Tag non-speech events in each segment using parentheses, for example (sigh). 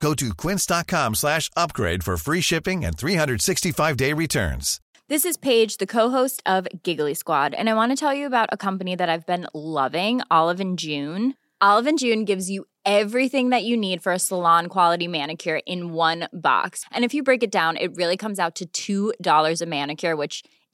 Go to quince.com slash upgrade for free shipping and 365-day returns. This is Paige, the co-host of Giggly Squad, and I want to tell you about a company that I've been loving, Olive June. Olive June gives you everything that you need for a salon quality manicure in one box. And if you break it down, it really comes out to $2 a manicure, which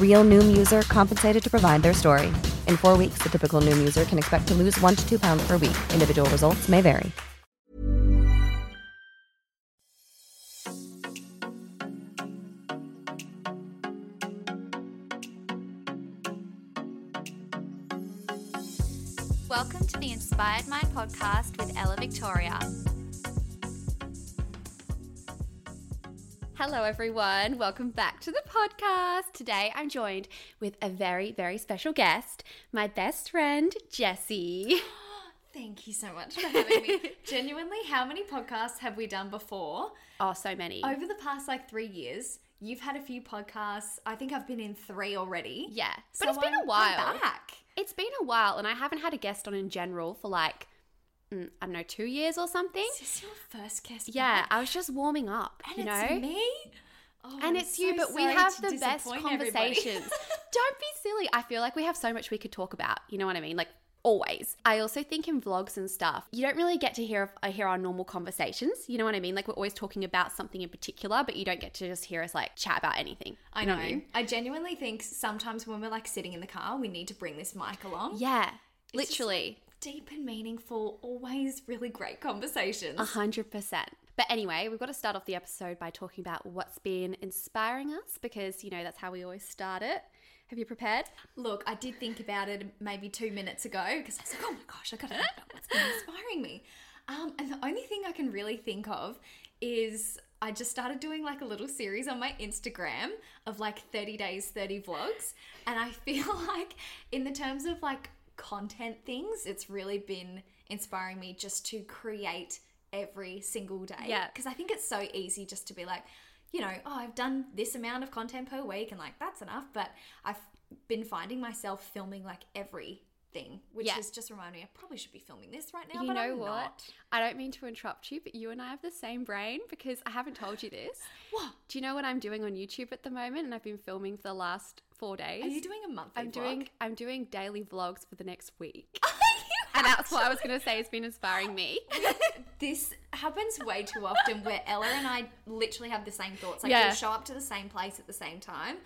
Real Noom user compensated to provide their story. In four weeks, the typical Noom user can expect to lose one to two pounds per week. Individual results may vary. Welcome to the Inspired Mind podcast with Ella Victoria. Hello, everyone. Welcome back to the podcast. Today I'm joined with a very, very special guest, my best friend, Jessie. (gasps) Thank you so much for having me. (laughs) Genuinely, how many podcasts have we done before? Oh, so many. Over the past like three years, you've had a few podcasts. I think I've been in three already. Yeah. So But it's been I'm- a while. It's been a while, and I haven't had a guest on in general for like, I don't know, two years or something. Is this your first guest? Yeah, back? I was just warming up, and you know? it's me. Oh, and I'm it's you, but we have the best conversations. (laughs) Don't be silly. I feel like we have so much we could talk about. You know what I mean? Like always. I also think in vlogs and stuff, you don't really get to hear uh, hear our normal conversations. You know what I mean? Like we're always talking about something in particular, but you don't get to just hear us like chat about anything. I You know. I mean? I genuinely think sometimes when we're like sitting in the car, we need to bring this mic along. Yeah, It's literally. Deep and meaningful, always really great conversations. A hundred percent. But anyway, we've got to start off the episode by talking about what's been inspiring us because you know that's how we always start it. Have you prepared? Look, I did think about it maybe two minutes ago because I was like, oh my gosh, I gotta think about what's been (laughs) inspiring me. Um, and the only thing I can really think of is I just started doing like a little series on my Instagram of like 30 days, 30 vlogs. And I (laughs) feel like, in the terms of like content things, it's really been inspiring me just to create every single day. Yeah. Because I think it's so easy just to be like, you know, oh, I've done this amount of content per week and like that's enough. But I've been finding myself filming like everything, which Yeah. has just reminding me I probably should be filming this right now. you know I'm what? not. I don't mean to interrupt you, but you and I have the same brain because I haven't told you this. (gasps) What? Do you know what I'm doing on YouTube at the moment? And I've been filming for the last four days. Are you doing a monthly I'm vlog? doing I'm doing daily vlogs for the next week. (laughs) And that's what I was gonna say It's been inspiring me. (laughs) this happens way too often where Ella and I literally have the same thoughts. Like Yeah. we'll show up to the same place at the same time.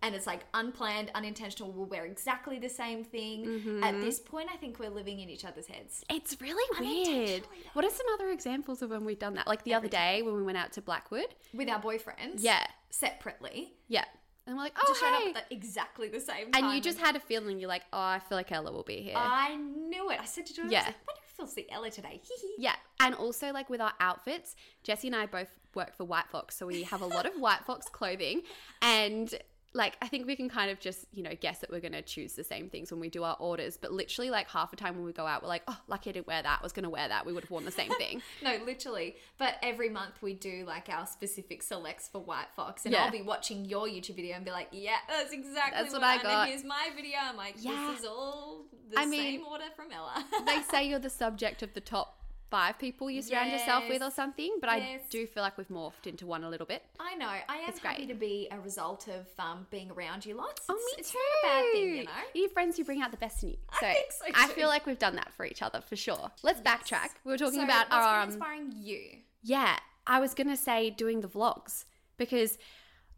And it's like unplanned, unintentional. We'll wear exactly the same thing. Mm-hmm. At this point, I think we're living in each other's heads. It's really weird. What are some other examples of when we've done that? Like the other day when we went out to Blackwood. With our boyfriends. Yeah. Separately. Yeah. And we're like, oh, Just showed hey. up exactly the same time. and you just had a feeling you're like, oh, I feel like Ella will be here. I knew it. I said to Jordan, Yeah. I was like, wonder if we'll see Ella today. (laughs) Yeah, and also like with our outfits, Jessie and I both work for White Fox, so we have a lot of White Fox clothing, and like I think we can kind of just, you know, guess that we're gonna choose the same things when we do our orders. But literally like half the time when we go out, we're like, oh, lucky I didn't wear that. I was gonna wear that. We would have worn the same thing. (laughs) No, literally. But every month we do like our specific selects for White Fox, and Yeah. I'll be watching your YouTube video and be like, "Yeah, that's exactly That's what, what I and got." Here's my video. I'm like, Yeah. this is all the I mean, same order from Ella. they (laughs) say you're the subject of the top five people you surround yourself with or something, but I do feel like we've morphed into one a little bit. I know. I am It's happy great. to be a result of um, being around you lots. Oh, me it's too. not a bad thing, you know. You have friends who bring out the best in you. (laughs) I So think so I feel like we've done that for each other for sure. Let's backtrack. We were talking So, about our um, inspiring you. Yeah, I was going to say doing the vlogs because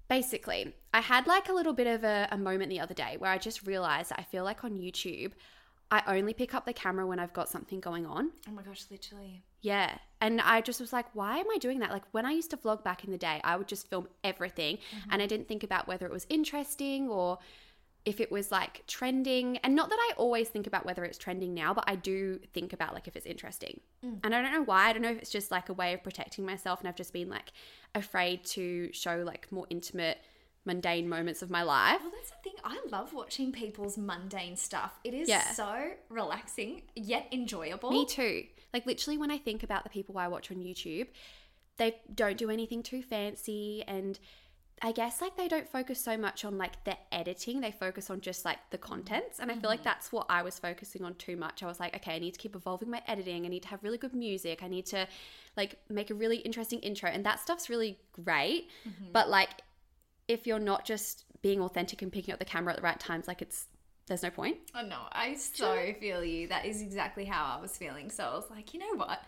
basically I had like a little bit of a, a moment the other day where I just realized I feel like on YouTube, I only pick up the camera when I've got something going on. Oh my gosh, literally. Yeah. And I just was like, why am I doing that? Like when I used to vlog back in the day, I would just film everything and I mm-hmm. didn't think about whether it was interesting or if it was like trending. And not that I always think about whether it's trending now, but I do think about like if it's interesting. Mm. And I don't know why. I don't know if it's just like a way of protecting myself and I've just been like afraid to show like more intimate, mundane moments of my life. Well, that's the thing. I love watching people's mundane stuff. It is Yeah. so relaxing yet enjoyable. Me too. Like literally when I think about the people I watch on YouTube, they don't do anything too fancy and I guess like they don't focus so much on like the editing. They focus on just like the contents. And I feel like mm-hmm. that's what I was focusing on too much. I was like, okay, I need to keep evolving my editing. I need to have really good music. I need to like make a really interesting intro. And that stuff's really great. Mm-hmm. But like if you're not just being authentic and picking up the camera at the right times, like it's there's no point. Oh no, I so feel you. That is exactly how I was feeling. So I was like, you know what?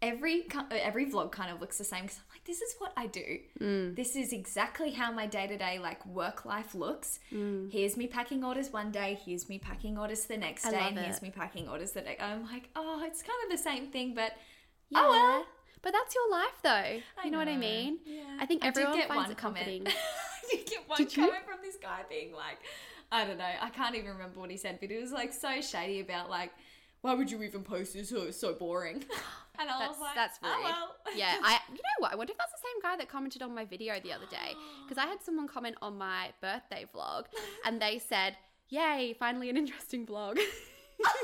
Every every vlog kind of looks the same because I'm like, this is what I do. Mm. This is exactly how my day to day like work life looks. Mm. Here's me packing orders one day. Here's me packing orders the next I day, and here's me packing orders the next. I'm like, oh, it's kind of the same thing, but Yeah. oh well. But that's your life though. I you know, what I mean? Yeah. I think I did everyone get finds one it comforting. comment. (laughs) I did get one Did comment from this guy being like, I don't know, I can't even remember what he said, but it was like so shady about like, why would you even post this? Oh, it's so boring. (laughs) and I That's, was like, that's oh, rude. oh well. (laughs) yeah, I. You know what? I wonder if that's the same guy that commented on my video the other day (gasps) because I had someone comment on my birthday vlog and they said, "Yay, finally an interesting vlog." what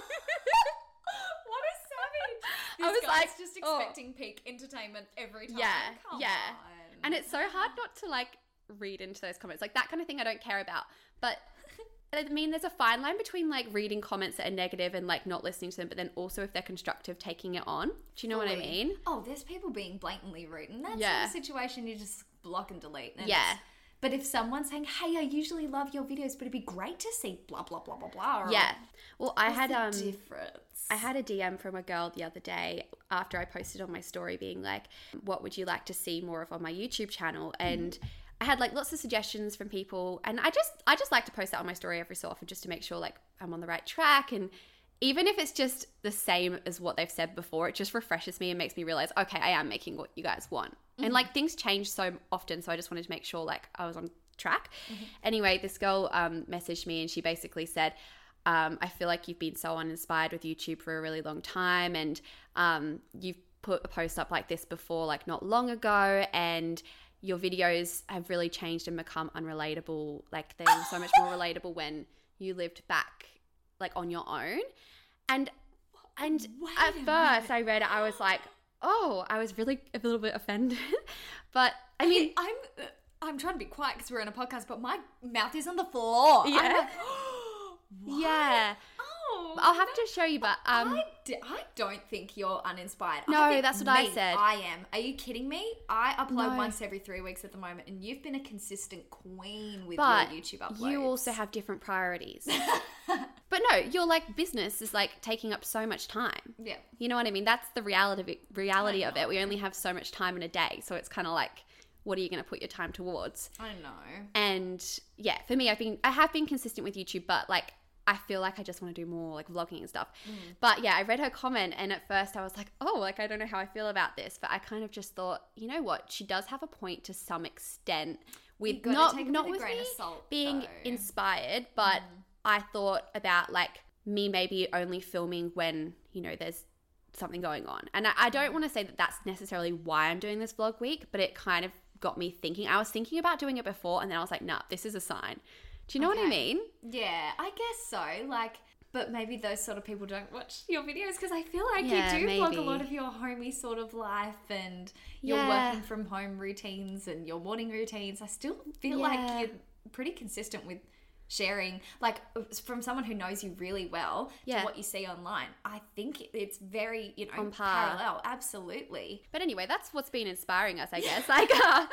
a savage! This (laughs) I was like, just oh. expecting peak entertainment every time. yeah, Come yeah. on. And it's so hard not to like read into those comments. Like that kind of thing I don't care about. But (laughs) I mean there's a fine line between like reading comments that are negative and like not listening to them, but then also if they're constructive taking it on. Do you know what I mean? Oh, there's people being blatantly rude, and that's Yeah. the situation you just block and delete. and Yeah. But if someone's saying, "Hey, I usually love your videos, but it'd be great to see blah blah blah blah blah," or, Yeah. Well, I had um difference. I had a DM from a girl the other day after I posted on my story being like, what would you like to see more of on my YouTube channel? And I had like lots of suggestions from people and I just I just like to post that on my story every so often just to make sure like I'm on the right track and even if it's just the same as what they've said before, it just refreshes me and makes me realize, okay, I am making what you guys want. And like things change so often, so I just wanted to make sure like I was on track. Anyway, this girl um, messaged me and she basically said, um, I feel like you've been so uninspired with YouTube for a really long time, and um, you've put a post up like this before, like not long ago, and your videos have really changed and become unrelatable. Like they were so much more relatable (laughs) when you lived back, like on your own, and and at first I read it, I was like, oh, I was really a little bit offended, (laughs) but I mean, I'm I'm trying to be quiet because we're in a podcast, but my mouth is on the floor. Yeah. like, (gasps) (gasps) yeah, Oh, I'll have to show you, but um. I, d- I don't think you're uninspired. No, I think that's what I said. I am. Are you kidding me? I upload No. once every three weeks at the moment, and you've been a consistent queen with but your YouTube uploads. you also have different priorities. (laughs) but no, your like business is like taking up so much time. yeah. You know what I mean? That's the reality of it, reality of it. We only have so much time in a day, so it's kind of like, what are you going to put your time towards? I know. And yeah, for me, I've been I have been consistent with YouTube, but like I feel like I just want to do more like vlogging and stuff. Mm. But yeah, I read her comment and at first I was like, oh, like I don't know how I feel about this, but I kind of just thought, you know what, she does have a point to some extent with not not with a with grain me salt, being though. inspired, but I thought about like me maybe only filming when you know there's something going on. And I, I don't want to say that that's necessarily why I'm doing this vlog week, but it kind of got me thinking. I was thinking about doing it before, and then I was like, nah, this is a sign. Do you know what I mean? Yeah, I guess so. Like, but maybe those sort of people don't watch your videos because I feel like Yeah, you do vlog a lot of your homey sort of life and your Yeah. working from home routines and your morning routines. I still feel Yeah. like you're pretty consistent with sharing, like from someone who knows you really well Yeah. to what you see online. I think it's very, you know, On par. parallel. Absolutely. But anyway, that's what's been inspiring us, I guess. Like (laughs) uh,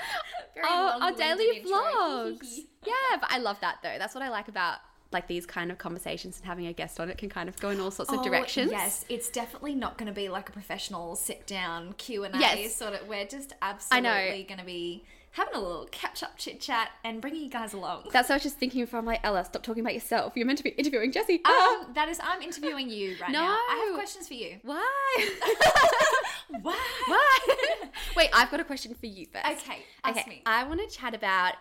Very our, our long-winded daily (laughs) vlogs. yeah, but I love that though. That's what I like about like these kind of conversations and having a guest on it can kind of go in all sorts of Oh, directions. Yes, it's definitely not going to be like a professional sit down Q and A Yes. sort of. We're just absolutely going to be having a little catch up chit chat and bringing you guys along. That's what I was just thinking from like Ella, stop talking about yourself. You're meant to be interviewing Jessie. Um, that is, I'm interviewing you right now. I have questions for you. Why? Wow. (laughs) Why? (laughs) Wait, I've got a question for you first. Okay, ask okay, me. I want to chat about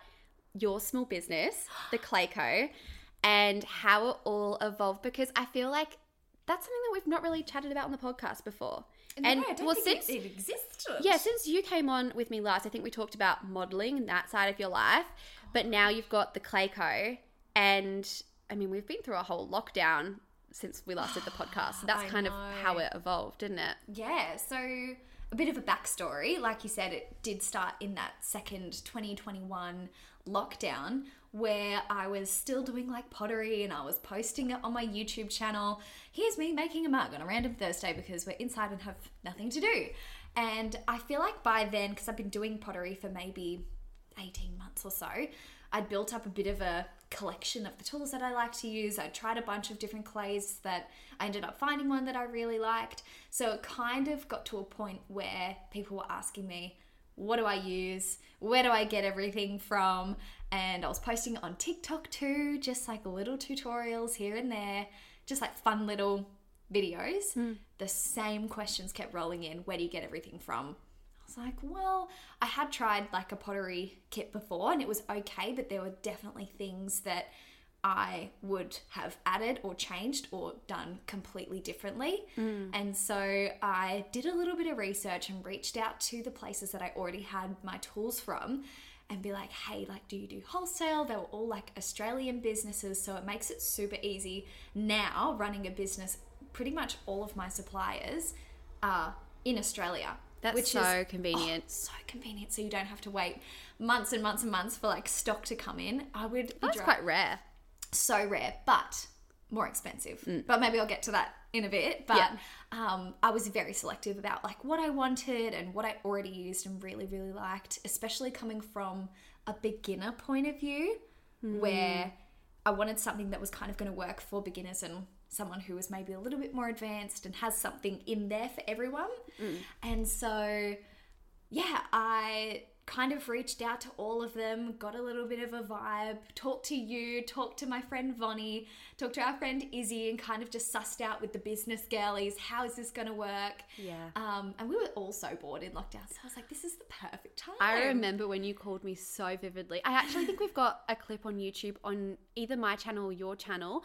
your small business, the Clay Co, and how it all evolved because I feel like that's something that we've not really chatted about on the podcast before. No, and don't well, since it, it existed. yeah, since you came on with me last, I think we talked about modeling and that side of your life. But now you've got the Clay Co, and I mean, we've been through a whole lockdown since we last did the podcast. So that's (sighs) I kind of how it evolved, didn't it? Yeah, so a bit of a backstory. Like you said, it did start in that second 2021 lockdown where I was still doing like pottery and I was posting it on my YouTube channel. Here's me making a mug on a random Thursday because we're inside and have nothing to do. And I feel like by then, because I've been doing pottery for maybe 18 months or so, I'd built up a bit of a collection of the tools that I like to use. I tried a bunch of different clays that I ended up finding one that I really liked. So it kind of got to a point where people were asking me, what do I use? Where do I get everything from? And I was posting on TikTok too, just like little tutorials here and there, just like fun little videos. Hmm. The same questions kept rolling in. Where do you get everything from? I was like, well, I had tried like a pottery kit before and it was okay, but there were definitely things that I would have added or changed or done completely differently. Hmm. And so I did a little bit of research and reached out to the places that I already had my tools from and be like, hey, like, do you do wholesale? They were all like Australian businesses, so it makes it super easy now running a business. Pretty much all of my suppliers are in Australia. That's which so is convenient. oh, so convenient, so you don't have to wait months and months and months for like stock to come in. I would That's dri- quite rare. so rare, but more expensive. But maybe I'll get to that in a bit. But Mm. Yeah. um, I was very selective about like what I wanted and what I already used and really, really liked, especially coming from a beginner point of view, Mm. where I wanted something that was kind of going to work for beginners and someone who was maybe a little bit more advanced and has something in there for everyone. Mm. And so yeah, I kind of reached out to all of them, got a little bit of a vibe, talked to you, talked to my friend Vonnie, talked to our friend Izzy, and kind of just sussed out with the business girlies how is this going to work? Yeah. Um, and we were all so bored in lockdown, so I was like, this is the perfect time. I remember when you called me so vividly. I actually think we've got a clip on YouTube on either my channel or your channel.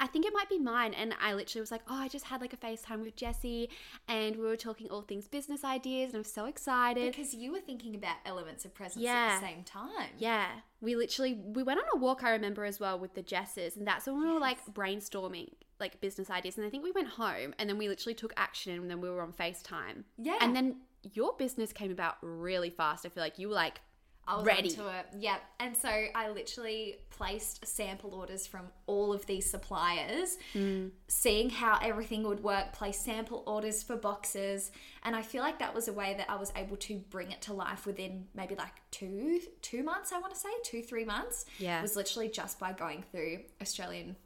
I think it might be mine. And I literally was like, oh, I just had like a FaceTime with Jessie and we were talking all things business ideas and I'm so excited. Because you were thinking about elements of presence Yeah. at the same time. yeah, we literally we went on a walk. I remember as well with the Jesses, and that's when we were like brainstorming like business ideas. And I think we went home, and then we literally took action, and then we were on Facetime. Yeah. and then your business came about really fast. I feel like you were like I was ready. onto it. Yep. And so I literally placed sample orders from all of these suppliers, mm. seeing how everything would work, place sample orders for boxes. And I feel like that was a way that I was able to bring it to life within maybe like two two months, I want to say, two, three months. Yeah. It was literally just by going through Australian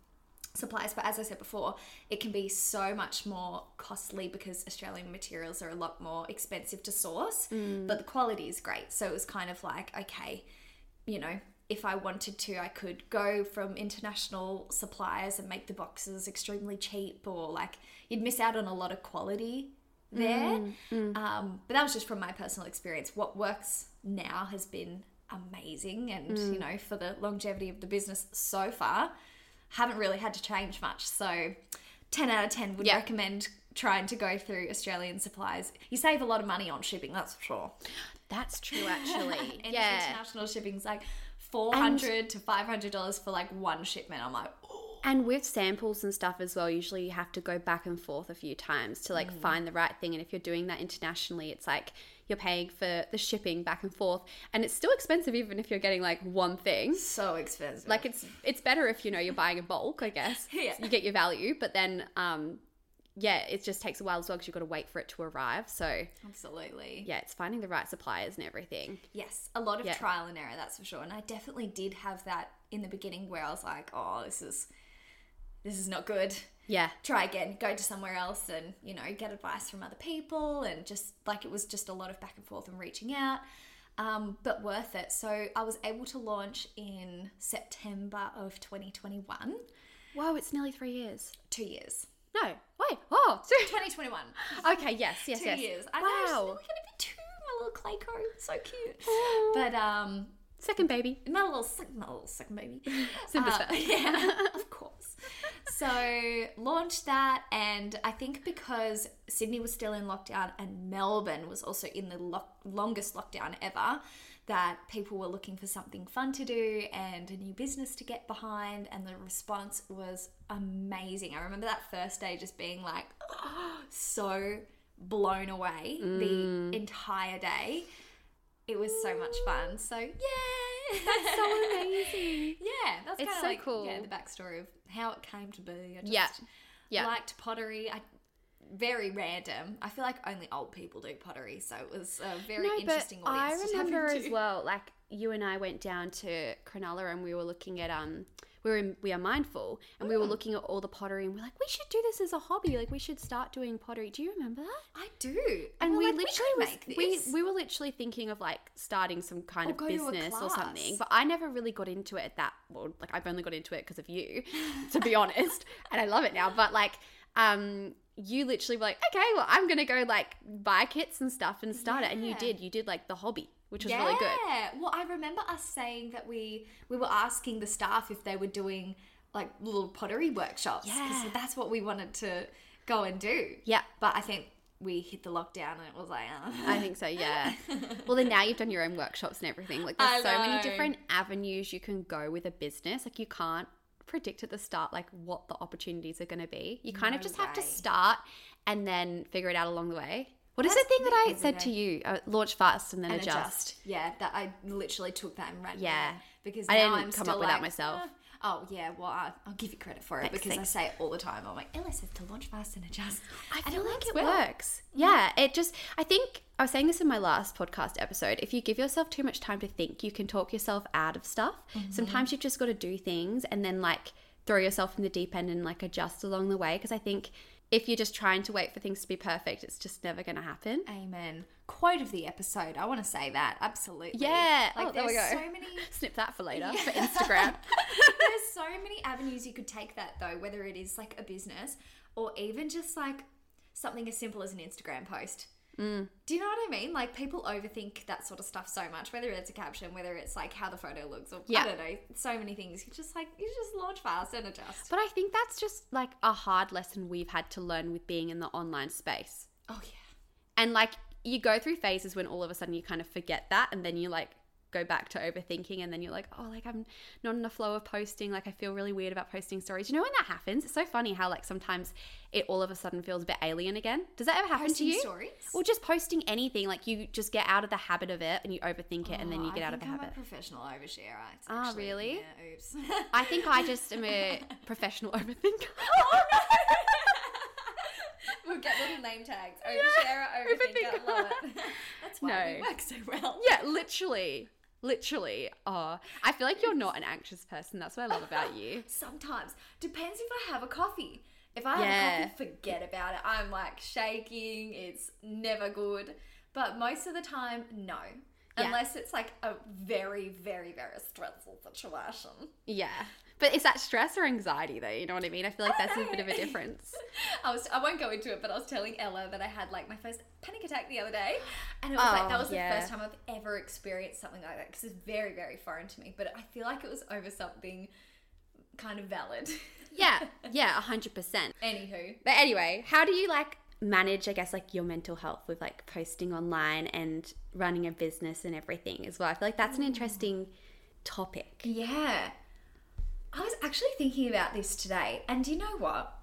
supplies. But as I said before, it can be so much more costly because Australian materials are a lot more expensive to source, mm. but the quality is great. So it was kind of like, okay, you know, if I wanted to, I could go from international suppliers and make the boxes extremely cheap, or like you'd miss out on a lot of quality there. Mm, mm. Um, but that was just from my personal experience. What works now has been amazing, and you know, for the longevity of the business so far, haven't really had to change much. So, 10 out of 10 would Yeah. recommend trying to go through Australian supplies. You save a lot of money on shipping, that's for sure. That's true, actually. (laughs) And yeah. international shipping's like four hundred to five hundred dollars for like one shipment. I'm like, oh, And with samples and stuff as well, usually you have to go back and forth a few times to like mm. find the right thing. And if you're doing that internationally, it's like you're paying for the shipping back and forth, and it's still expensive even if you're getting like one thing. so expensive. Like it's it's better if you know you're buying in bulk, I guess. (laughs) Yeah. You get your value, but then um yeah, it just takes a while as well because you've got to wait for it to arrive. So absolutely. yeah, it's finding the right suppliers and everything. Yes, a lot of Yeah. trial and error, that's for sure. And I definitely did have that in the beginning where I was like, oh, this is this is not good. Yeah. Try again, go to somewhere else and, you know, get advice from other people and just like it was just a lot of back and forth and reaching out. Um, but worth it. So I was able to launch in September of 2021. Whoa, it's nearly three years. Two years. No, wait. Oh, (laughs) two- 2021. okay. Yes, yes, two yes. years. I know, Wow. gonna be two, my little Clay Co. So cute. But um Second baby. my little my little second baby. (laughs) Simba's Uh, (laughs) yeah, of course. So launched that, and I think because Sydney was still in lockdown and Melbourne was also in the lock- longest lockdown ever, that people were looking for something fun to do and a new business to get behind, and the response was amazing. I remember that first day just being like (gasps) so blown away Mm. the entire day. It was so much fun. So yeah, That's so amazing. (laughs) yeah, that's kind of so like cool. yeah the backstory of how it came to be. I just Yeah. Yeah. liked pottery. I very random. I feel like only old people do pottery, so it was a very interesting but I audience. to tap remember as well, like you and I went down to Cronulla and we were looking at um we were in, we are mindful and we were Mm. looking at all the pottery and we're like we should do this as a hobby like we should start doing pottery. Do you remember that? I do, And we like, literally could was, make we this. we were literally thinking of like starting some kind Or of go to a business or something. But I never really got into it that well, like I've only got into it because of you, to be (laughs) honest. And I love it now. But like um you literally were like, okay, well, I'm gonna go like buy kits and stuff and start it, and you did. You did like the hobby, which was yeah. really good. Yeah. Well, I remember us saying that we we were asking the staff if they were doing like little pottery workshops because Yeah. that's what we wanted to go and do. Yeah. But I think we hit the lockdown and it was like, uh, I think so, yeah. well, then now you've done your own workshops and everything. Like, there's so many different avenues you can go with a business. Like, you can't predict at the start, like, what the opportunities are going to be. You kind of No just have to start and then figure it out along the way. What is the thing that I said to you? Uh, launch fast and then and adjust. adjust. Yeah, that I literally took that and ran. Yeah. because I now didn't I'm come still up with that myself. Oh yeah, well I, I'll give you credit for it Thanks, because thanks. I say it all the time. I'm like, Ella says to launch fast and adjust. I And feel like it well. works. Yeah, it just, I think, I was saying this in my last podcast episode. If you give yourself too much time to think, you can talk yourself out of stuff. Mm-hmm. Sometimes you've just got to do things and then like throw yourself in the deep end and like adjust along the way. Because I think if you're just trying to wait for things to be perfect, it's just never going to happen. Amen. Quote of the episode. I want to say that absolutely. Yeah. Like oh, there we go. so (laughs) many. Snip that for later for Instagram. (laughs) there's so many avenues you could take that though, whether it is like a business or even just like something as simple as an Instagram post. Mm. Do you know what I mean? Like people overthink that sort of stuff so much, whether it's a caption, whether it's like how the photo looks, or Yeah. I don't know, so many things. You just like you just launch fast and adjust. but I think that's just like a hard lesson we've had to learn with being in the online space. oh yeah. And like you go through phases when all of a sudden you kind of forget that and then you like go back to overthinking and then you're like, oh, like I'm not in the flow of posting. Like I feel really weird about posting stories. You know when that happens? It's so funny how like sometimes it all of a sudden feels a bit alien again. Does that ever happen Posting to you? stories? Or just posting anything. Like you just get out of the habit of it and you overthink it and then you Oh, get I out of the I'm habit. a professional oversharer. It's Ah, actually- really? Yeah, oops. (laughs) I think I just am a (laughs) professional overthinker. (laughs) we'll get little name tags. Oversharer, overthinker. overthinker. Love it. That's why No. we work so well. Yeah, literally. Literally. Oh, I feel like you're not an anxious person. That's what I love about you. (laughs) Sometimes. Depends if I have a coffee. If I Yeah. have a coffee, forget about it. I'm like shaking. It's never good. But most of the time, no. Yeah. Unless it's like a very, very, very stressful situation. Yeah. But is that stress or anxiety though? You know what I mean? I feel like that's a bit of a difference. (laughs) I was I won't go into it, but I was telling Ella that I had like my first panic attack the other day, and it was like that Oh, was the first time I've ever experienced something like that because it's very very foreign to me. But I feel like it was over something kind of valid. Yeah. (laughs) Yeah, 100%. Anywho, But anyway, how do you like manage, I guess, like your mental health with like posting online and running a business and everything as well. I feel like that's an mm. interesting topic. Yeah. I was actually thinking about this today, and you know what?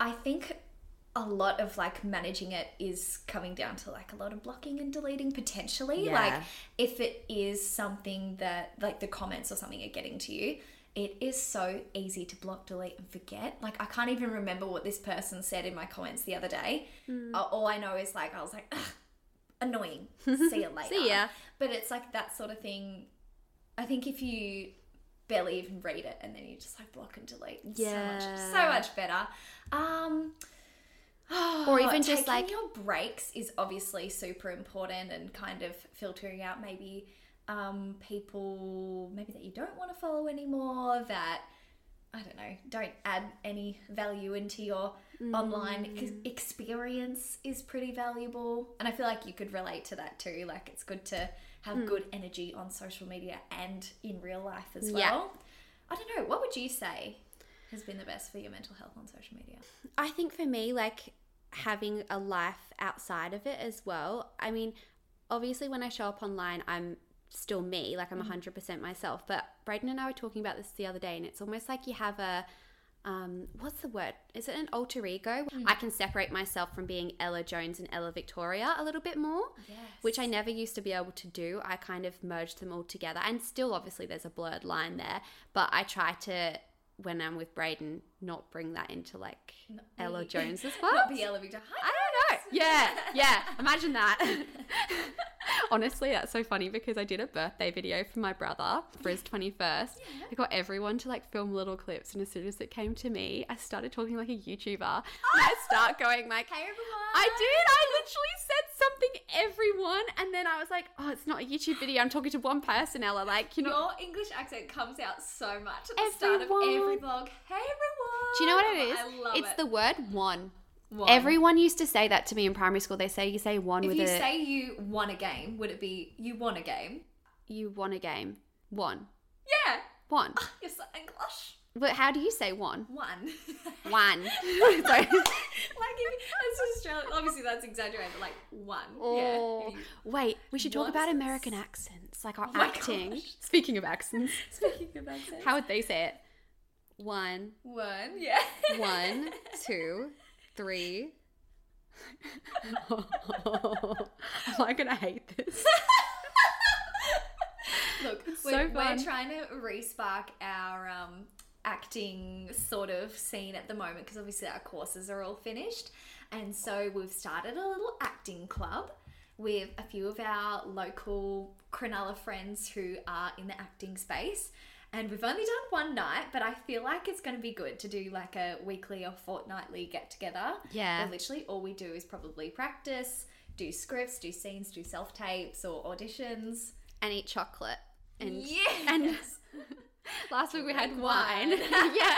I think a lot of like managing it is coming down to like a lot of blocking and deleting potentially. Yeah. Like if it is something that like the comments or something are getting to you, it is so easy to block, delete, and forget. Like I can't even remember what this person said in my comments the other day. Uh, All I know is like I was like, Ugh, annoying. See you later. (laughs) See ya. But it's like that sort of thing. I think if you barely even read it and then you just like block and delete, it's so much, Yeah. so much better. Um, Or even just, like- your breaks is obviously super important and kind of filtering out maybe um, people maybe that you don't want to follow anymore that I don't know don't add any value into your online Mm. experience is pretty valuable and I feel like you could relate to that too like it's good to have Mm. good energy on social media and in real life as well. Yeah. I don't know what would you say has been the best for your mental health on social media? I think for me, like having a life outside of it as well. I mean, obviously, when I show up online, I'm still me, like I'm 100% myself. But Braden and I were talking about this the other day, and it's almost like you have a. Um, what's the word? Is it an alter ego? I can separate myself from being Ella Jones and Ella Victoria a little bit more, which I never used to be able to do. I kind of merged them all together, and still, obviously, there's a blurred line there. But I try to, when I'm with Braden, not bring that into like Ella be- Jones as well. Not be Ella (laughs) Victor. Hi, I don't know. Yeah, yeah. (laughs) Imagine that. (laughs) Honestly, that's so funny because I did a birthday video for my brother for his 21st. I got everyone to like film little clips, and as soon as it came to me, I started talking like a YouTuber. And oh. I start going like, Hey everyone. I did. I literally said something, everyone, and then I was like, oh, it's not a YouTube video. I'm talking to one person, Ella. Like, you know. Your English accent comes out so much at the start of every vlog. Hey everyone. Do you know what it is? I love it's it. the word one. One. Everyone used to say that to me in primary school. They say you say one If with you a say you won a game, would it be you won a game? you won a game. One. Yeah. One. Ah, you're so English. But how do you say one? One. (laughs) One. like (laughs) Sorry. (laughs) if that's Australian. Obviously that's exaggerated. but Like one. Oh. Yeah. Wait, we should talk about American accents, like our Oh acting. gosh. Speaking of accents, Speaking of accents. how would they say it? One, One. Yeah. (laughs) one, two, three. (laughs) Am I gonna hate this? (laughs) Look, so we're, fun. we're trying to respark our um, acting sort of scene at the moment because obviously our courses are all finished. And so we've started a little acting club with a few of our local Cronulla friends who are in the acting space. And we've only done one night, but I feel like it's going to be good to do like a weekly or fortnightly get together. Yeah. Where literally all we do is probably practice, do scripts, do scenes, do self tapes or auditions. And eat chocolate. And Yes. and (laughs) last week we had wine. (laughs) yeah.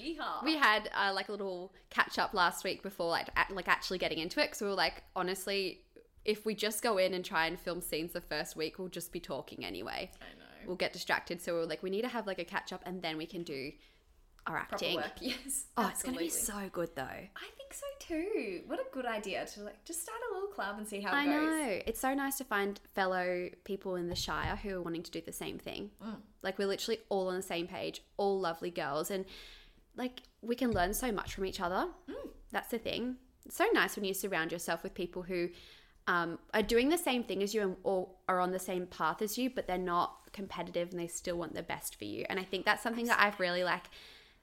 Yeehaw. We had uh, like a little catch up last week before like a- like actually getting into it because we were like honestly if we just go in and try and film scenes the first week we'll just be talking anyway. I know. We'll get distracted so we we're like we need to have like a catch up and then we can do our Proper acting. work, (laughs) yes. Oh, it's going to be so good though. I think so too. What a good idea to like just start a little club and see how it I goes. know. It's so nice to find fellow people in the Shire who are wanting to do the same thing. Mm. Like we're literally all on the same page, all lovely girls, and like we can learn so much from each other. Mm. That's the thing. It's so nice when you surround yourself with people who um, are doing the same thing as you and or are on the same path as you, but they're not competitive and they still want the best for you. And I think that's something that I've really like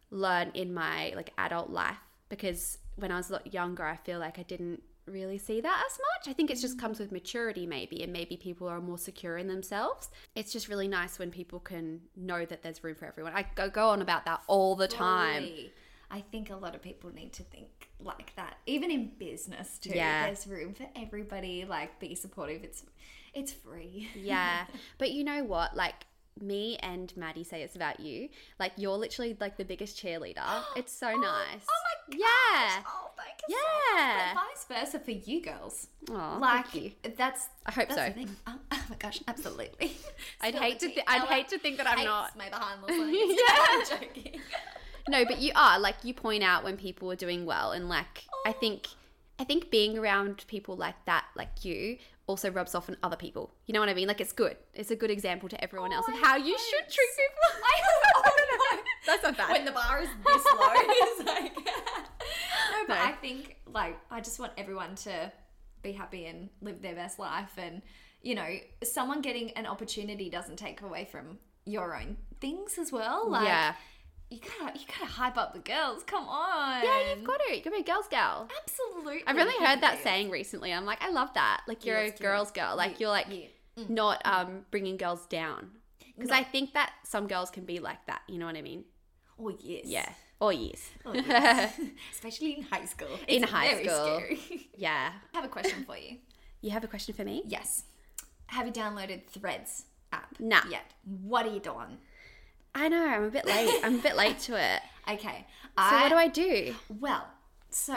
learned in my like adult life because when I was a lot younger, I feel like I didn't really see that as much. I think it just mm. comes with maturity, maybe, and maybe people are more secure in themselves. It's just really nice when people can know that there's room for everyone. I go, go on about that all the time. Totally. I think a lot of people need to think like that, even in business too. Yeah. There's room for everybody. Like, be supportive. It's it's free. Yeah. (laughs) But you know what? Like, me and Maddie say it's about you. Like, you're literally like the biggest cheerleader. (gasps) It's so oh, oh nice. Oh my gosh. Yeah. Oh, thank you. Yeah. So much. But vice versa for you girls. Aw, like thank you. that's. I hope that's so. thing. Oh, oh my gosh, absolutely. (laughs) I'd hate to. Th- I'd hate to think that I'm not. my behind the (laughs) scenes. Yeah. I'm joking. No, but you are like you point out when people are doing well, and like I think I think being around people like that, like you, also rubs off on other people. You know what I mean? Like it's good. It's a good example to everyone oh, else of how you should treat (laughs) people. I (laughs) oh, no. (laughs) That's not bad. When the bar is this low, it's like. no, but No. I think like I just want everyone to be happy and live their best life, and you know, someone getting an opportunity doesn't take away from your own things as well. Like, yeah. You gotta you gotta hype up the girls. Come on. Yeah, you've got to. You've got to be a girl's gal. absolutely. I've really heard that saying recently. I'm like, I love that. Like you're Yeah, a it's cute. girl's girl. Like you're like yeah. not um bringing girls down. Because I think that some girls can be like that. You know what I mean? Oh yes. Yeah. Or years. Oh, yes. (laughs) (laughs) Especially in high school. In high school. (laughs) Yeah. I have a question for you. You have a question for me? Yes. Have you downloaded Threads app? Nah. Yet. What are you doing? I know. I'm a bit late. I'm a bit late to it. (laughs) Okay. So what do I do? Well, so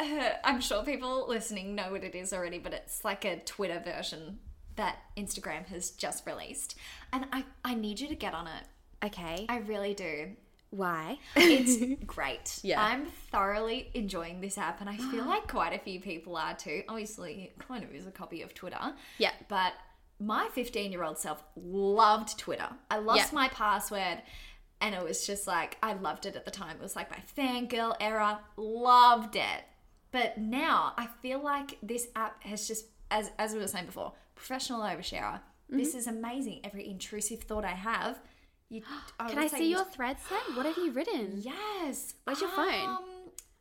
uh, (laughs) I'm sure people listening know what it is already, but it's like a Twitter version that Instagram has just released, and I I need you to get on it. Okay. I really do. Why? It's (laughs) great. Yeah. I'm thoroughly enjoying this app, and I feel (gasps) like quite a few people are too. Obviously, it kind of is a copy of Twitter. Yeah. But my 15 year old self loved Twitter. I lost my password, and it was just like, I loved it at the time. It was like my fangirl era. Loved it. But now I feel like this app has just, as, as we were saying before, professional oversharer. This Mm-hmm. is amazing. Every intrusive thought I have. You, Can I see you your threads then? What have you written? (gasps) Yes. Where's your phone?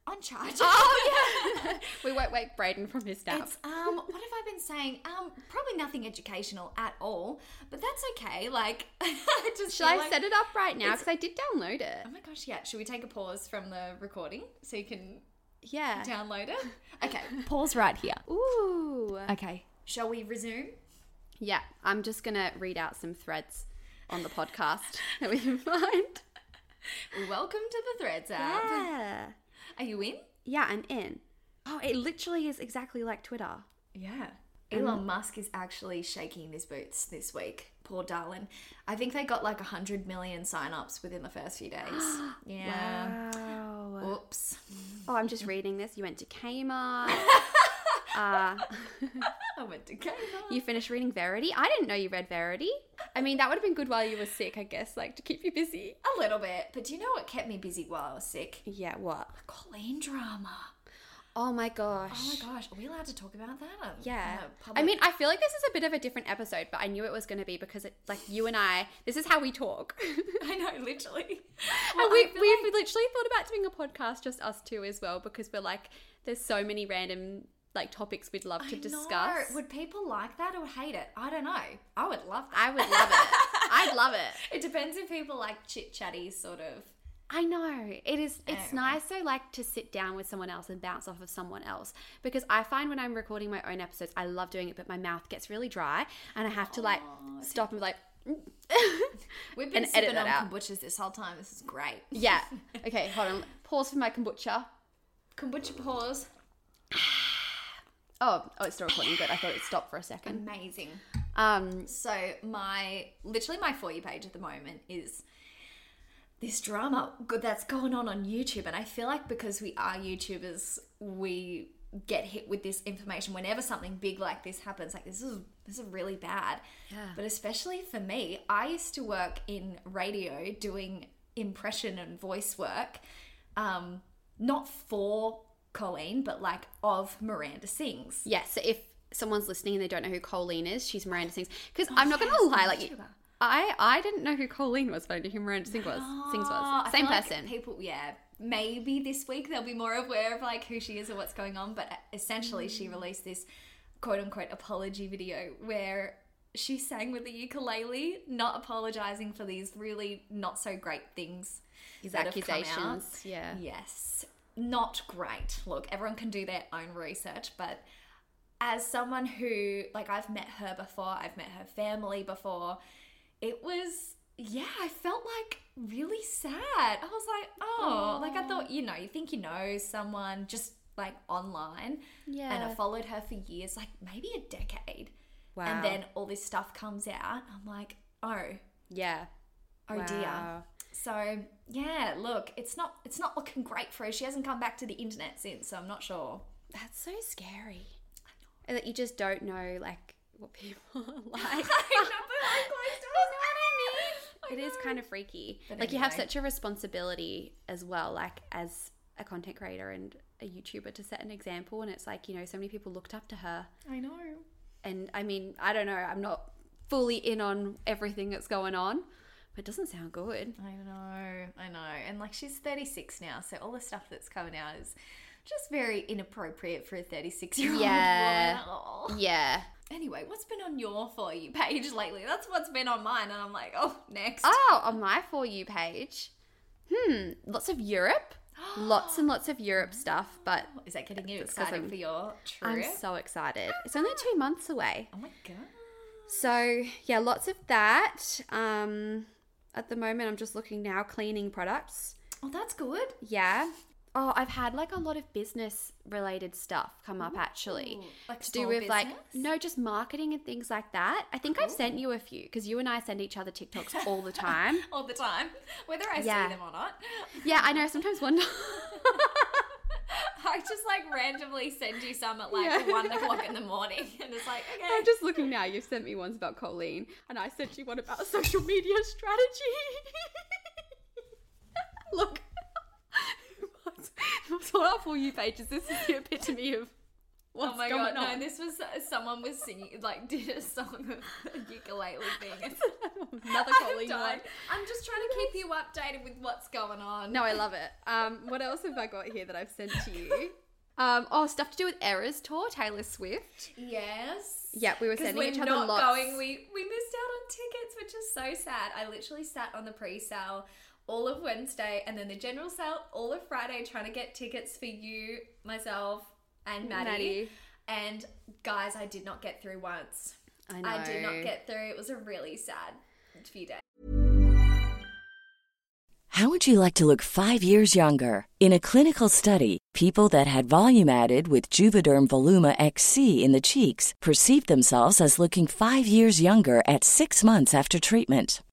On charge. Oh (laughs) yeah. (laughs) we won't wake Braden from his nap. It's um what have I been saying? Um probably nothing educational at all, but that's okay. Like (laughs) I just Should I like- set it up right now? Because I did download it. Oh my gosh, yeah. Should we take a pause from the recording so you can Yeah. download it? Okay, pause right here. Ooh. Okay. Shall we resume? Yeah. I'm just gonna read out some threads on the podcast that we can find. Welcome to the Threads app. Yeah. Are you in? Yeah, I'm in. Oh, it literally is exactly like Twitter. Yeah. Elon Musk is actually shaking his boots this week. Poor darling. I think they got like 100 million sign-ups within the first few days. (gasps) Yeah. Wow. Oops. Oh, I'm just reading this. You went to Kmart. (laughs) uh, (laughs) I went to Kmart. you finished reading Verity. I didn't know you read Verity. I mean, that would have been good while you were sick, I guess, like to keep you busy. A little bit. But do you know what kept me busy while I was sick? Yeah, what? Colleen drama. Oh my gosh. Oh my gosh. Are we allowed to talk about that? Yeah. on a I mean, I feel like this is a bit of a different episode, but I knew it was going to be because it, like, you and I, this is how we talk. (laughs) I know, literally. and we, we've literally thought about doing a podcast, just us two as well, because we're like, there's so many random, like, topics we'd love to I discuss. know. Would people like that or hate it? I don't know. I would love that. I would love it. (laughs) I'd love it. It depends if people like chit chatty sort of. I know. It is it's nice though like to sit down with someone else and bounce off of someone else because I find when I'm recording my own episodes I love doing it but my mouth gets really dry and I have to like stop and be like (laughs) We've been And edit sipping that on out. kombuchas this whole time. This is great. yeah. (laughs) Okay, hold on. Pause for my kombucha. Kombucha pause. (sighs) (sighs) (sighs) Oh, oh, it's still recording. Good. I thought it stopped for a second. Amazing. Um, So my literally my for you page at the moment is this drama good that's going on on YouTube, and I feel like because we are YouTubers, we get hit with this information whenever something big like this happens. Like this is this is really bad. Yeah. But especially for me, I used to work in radio doing impression and voice work, um, not for Colleen, but like of Miranda Sings. yeah. So if someone's listening and they don't know who Colleen is, she's Miranda Sings. Because I'm not yes, gonna lie, like YouTuber. I I didn't know who Colleen was, but I knew who Miranda Sings was. Sings Oh, was same feel like person. people, yeah. Maybe this week they'll be more aware of like who she is or what's going on. But essentially, Mm. she released this quote unquote apology video where she sang with the ukulele, not apologizing for these really not so great things. These that have come out. accusations, yeah. Yes, not great. Look, everyone can do their own research, but as someone who like I've met her before, I've met her family before, it was yeah, I felt like really sad. I was like, oh, like I thought, you know, you think you know someone just like online. Yeah. And I followed her for years, like maybe a decade. Wow. And then all this stuff comes out. I'm like, oh, Yeah. oh dear. So yeah, look, it's not it's not looking great for her. She hasn't come back to the internet since, so I'm not sure. That's so scary. And that you just don't know like what people (laughs) are (laughs) like. I know, but I'm close (laughs) to it. It is kind of freaky. But like you have such a responsibility as well, like as a content creator and a YouTuber to set an example. And it's like, you know, so many people looked up to her. I know. And I mean, I don't know, I'm not fully in on everything that's going on, but it doesn't sound good. I know, I know. And like she's 36 now, so all the stuff that's coming out is just very inappropriate for a 36 year old Yeah. woman. Yeah. Anyway, what's been on your For You page lately? That's what's been on mine, and I'm like, oh, next. Oh, on my For You page. Hmm, lots of Europe. (gasps) lots and lots of Europe stuff, but Is that getting you excited for your trip? I'm so excited. It's only two months away. oh my god. So yeah, lots of that. Um, at the moment, I'm just looking now cleaning products. Oh, that's good. Yeah. Oh, I've had like a lot of business related stuff come up actually. Like to do with like no, just marketing and things like that. I think I've sent you a few because you and I send each other TikToks (laughs) all the time. All the time, whether I Yeah. see them or not. yeah, I know. Sometimes wonder. (laughs) (laughs) I just like randomly send you some at like Yeah. one o'clock in the morning, and it's like, okay. I'm just looking now. You've sent me ones about Colleen, and I sent you one about social media strategy. (laughs) Look, what's, what's on our for you pages? This is the epitome of what's oh my going god, on. no, this was uh, someone was singing, like, (laughs) did a song of a ukulele thing. (laughs) Another I'm one. I'm just trying to keep you updated with what's going on. No, I love it. Um, what else have I got here that I've sent to you? Um, oh, stuff to do with Eras tour, Taylor Swift. Yes. Yeah, we were sending we're each other not lots. going. We we missed out on tickets, which is so sad. I literally sat on the pre-sale all of Wednesday and then the general sale all of Friday, trying to get tickets for you, myself, and Maddie. Maddie. And guys, I did not get through once. I know. I did not get through. It was a really sad few days. How would you like to look five years younger? In a clinical study, people that had volume added with Juvederm Voluma XC in the cheeks perceived themselves as looking five years younger at six months after treatment.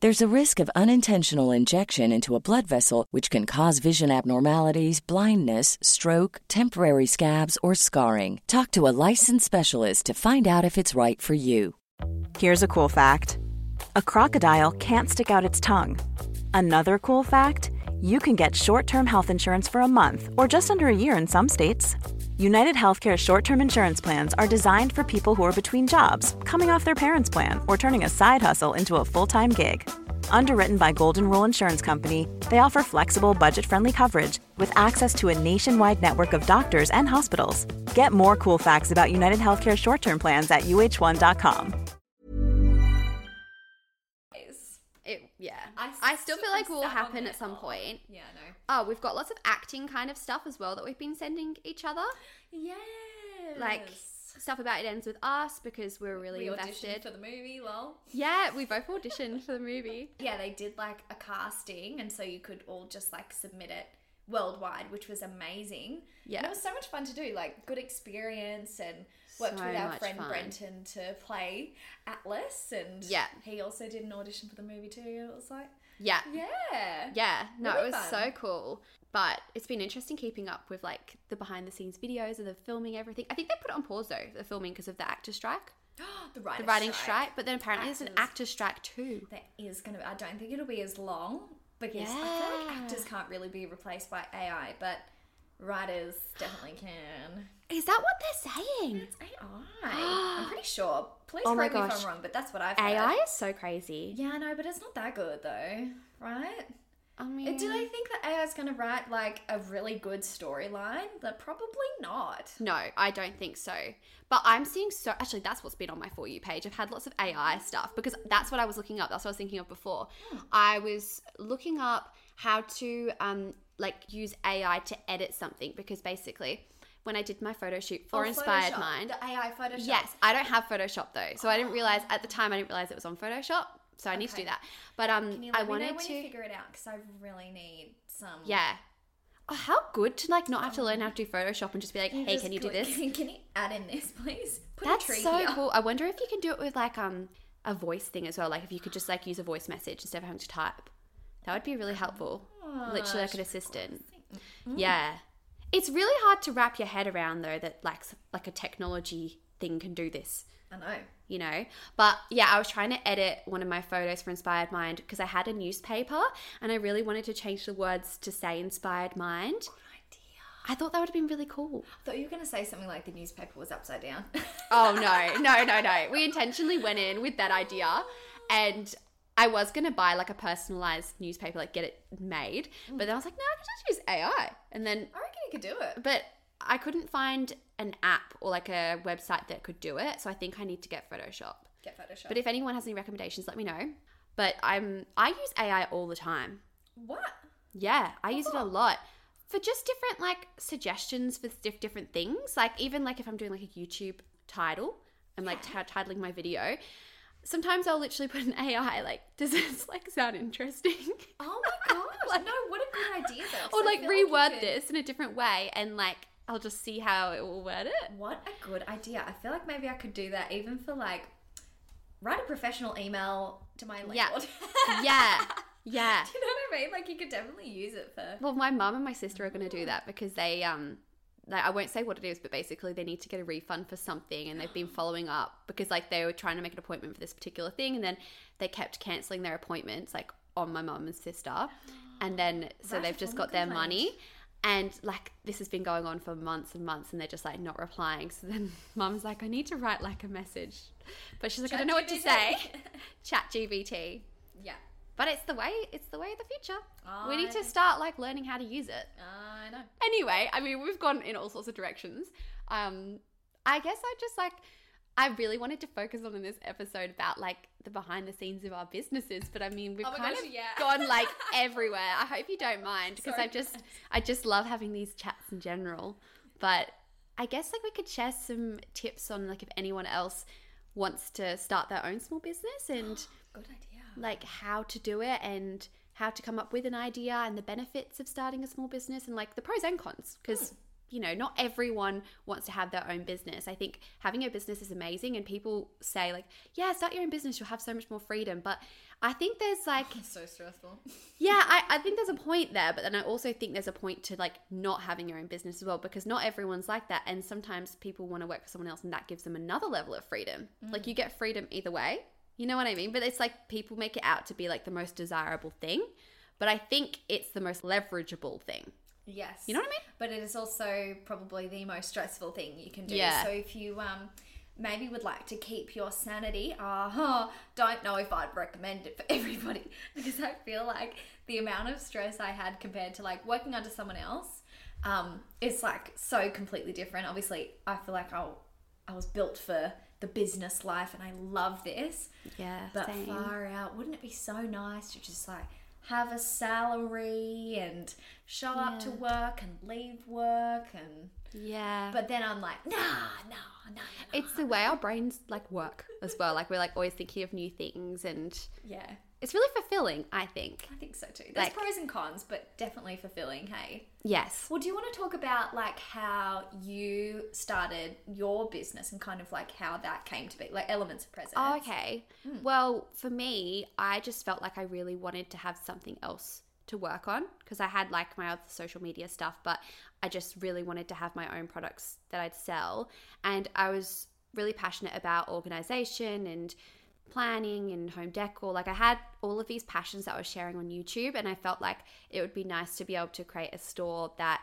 There's a risk of unintentional injection into a blood vessel, which can cause vision abnormalities, blindness, stroke, temporary scabs, or scarring. Talk to a licensed specialist to find out if it's right for you. Here's a cool fact a crocodile can't stick out its tongue. Another cool fact you can get short term health insurance for a month or just under a year in some states. United Healthcare short term insurance plans are designed for people who are between jobs, coming off their parents' plan, or turning a side hustle into a full time gig. Underwritten by Golden Rule Insurance Company, they offer flexible, budget friendly coverage with access to a nationwide network of doctors and hospitals. Get more cool facts about United Healthcare short term plans at uh1.com. It, yeah. I I, still feel like it will happen at some point. Yeah, no. Oh, we've got lots of acting kind of stuff as well that we've been sending each other. Yes. Like stuff about It Ends With Us because we're really we auditioned invested. for the movie. Well, yeah, we both auditioned for the movie. (laughs) Yeah, they did like a casting, and so you could all just like submit it worldwide, which was amazing. Yeah. And it was so much fun to do. Like good experience, and worked So with our friend fun. Brenton to play Atlas, and Yeah. he also did an audition for the movie too. It was like, Yeah. yeah, Yeah, no, Really it was fun. so cool. But it's been interesting keeping up with like the behind the scenes videos and the filming everything. I think they put it on pause though, the filming because of the actor strike, (gasps) the writer the writing strike. But then apparently there's an Actors. actor strike too. There is gonna. Be, I don't think it'll be as long because I feel like actors can't really be replaced by AI, but writers definitely can. Is that what they're saying? It's AI. I'm pretty (gasps) sure. Please Oh correct me if. I'm wrong, but that's what I've heard. AI is so crazy. Yeah, I know, but it's not that good though, right? I mean, Do they think that AI is going to write like a really good storyline? But probably not. No, I don't think so. But I'm seeing so actually that's what's been on my for you page. I've had lots of AI stuff because that's what I was looking up. That's what I was thinking of before. I was looking up how to um like use AI to edit something because basically when I did my photo shoot for Oh, Inspired Photoshop, Mind, The AI Photoshop. Yes, I don't have Photoshop though, so I didn't realize at the time I didn't realize it was on Photoshop, so I need to do that. But um, I wanted to. you figure it out? Because I really need some. yeah. Oh, how good to like not have to learn how to do Photoshop and just be like, You hey, can you do click- this? Can, you add in this, please? Put a That's so here. cool. I wonder if you can do it with like um a voice thing as well. Like if you could just like use a voice message instead of having to type, that would be really helpful. Literally like an assistant. Yeah, it's really hard to wrap your head around though that like like a technology thing can do this. I know. you know. But yeah, I was trying to edit one of my photos for Inspired Mind because I had a newspaper and I really wanted to change the words to say Inspired Mind. Good idea. I thought that would have been really cool. I thought you were going to say something like the newspaper was upside down. Oh no, (laughs) no, no, no. We intentionally went in with that idea and I was gonna buy like a personalized newspaper, like get it made. But then I was like, no, I can just use AI. And then I reckon you could do it. but I couldn't find an app or like a website that could do it. So I think I need to get Photoshop. Get Photoshop. But if anyone has any recommendations, let me know. But I'm I use AI all the time. what? Yeah, I use it a lot for just different like suggestions for diff- different things. Like even like if I'm doing like a YouTube title, I'm like t- titling my video. Sometimes I'll literally put an (laughs) AI like, does this like sound interesting? Oh my gosh. (laughs) no, what a good idea though. or like reword could- this in a different way, and like I'll just see how it will word it. What a good idea. I feel like maybe I could do that even for like write a professional email to my Yeah. (laughs) Yeah, yeah. Do you know what I mean? Like you could definitely use it for Well, my mum and my sister are going to do that because they um like, I won't say what it is, but basically they need to get a refund for something and they've been following up because like they were trying to make an appointment for this particular thing and then they kept canceling their appointments like on my mum and sister. And then so a they've just got their money and like this has been going on for months and months and they're just like not replying. So then (laughs) mum's like I need to write like a message. But she's like I don't know what to say. (laughs) Chat GPT. Yeah. But it's the way it's the way of the future. we need to start like learning how to use it. I know. Anyway, I mean we've gone in all sorts of directions. Um I guess I just like I really wanted to focus on in this episode about like the behind the scenes of our businesses, but I mean we've Oh kind gosh, of yeah. gone like (laughs) everywhere. I hope you don't mind because I just I just love having these chats in general. But I guess like we could share some tips on like if anyone else wants to start their own small business and (gasps) Good idea. Like how to do it and how to come up with an idea and the benefits of starting a small business and like the pros and cons because hmm. you know not everyone wants to have their own business. I think having a business is amazing and people say like yeah start your own business you'll have so much more freedom. But i think there's (laughs) like So stressful. (laughs) yeah I, I think there's a point there but then i also think there's a point to like not having your own business as well because not everyone's like that and sometimes people want to work for someone else and that gives them another level of freedom. Like hmm. you get freedom either way you know what i mean but it's like people make it out to be like the most desirable thing but i think it's the most leverageable thing Yes. You know what I mean? But it is also probably the most stressful thing you can do. Yeah. So if you um maybe would like to keep your sanity, uh huh, don't know if I'd recommend it for (laughs) everybody because I feel like the amount of stress I had compared to like working under someone else, um, it's like so completely different. Obviously, I feel like I I was built for the business life and I love this. yeah But same. far out, wouldn't it be so nice to just like have a salary and show up to work and leave work and yeah but then I'm like, nah, nah, nah, nah. it's the way our brains like work as well like we're like always thinking of new things and Yeah. It's really fulfilling i think I think so too. There's Like- pros and cons, but definitely fulfilling, hey. yes Well, do you want to talk about like how you started your business and kind of like how that came to be, like elements of presence? Oh, okay. Hmm. Well, for me, I just felt like I really wanted to have something else to work on because I had like my other social media stuff, but I just really wanted to have my own products that I'd sell. And I was really passionate about organization and planning and home decor. Like I had all of these passions that I was sharing on YouTube, and I felt like it would be nice to be able to create a store that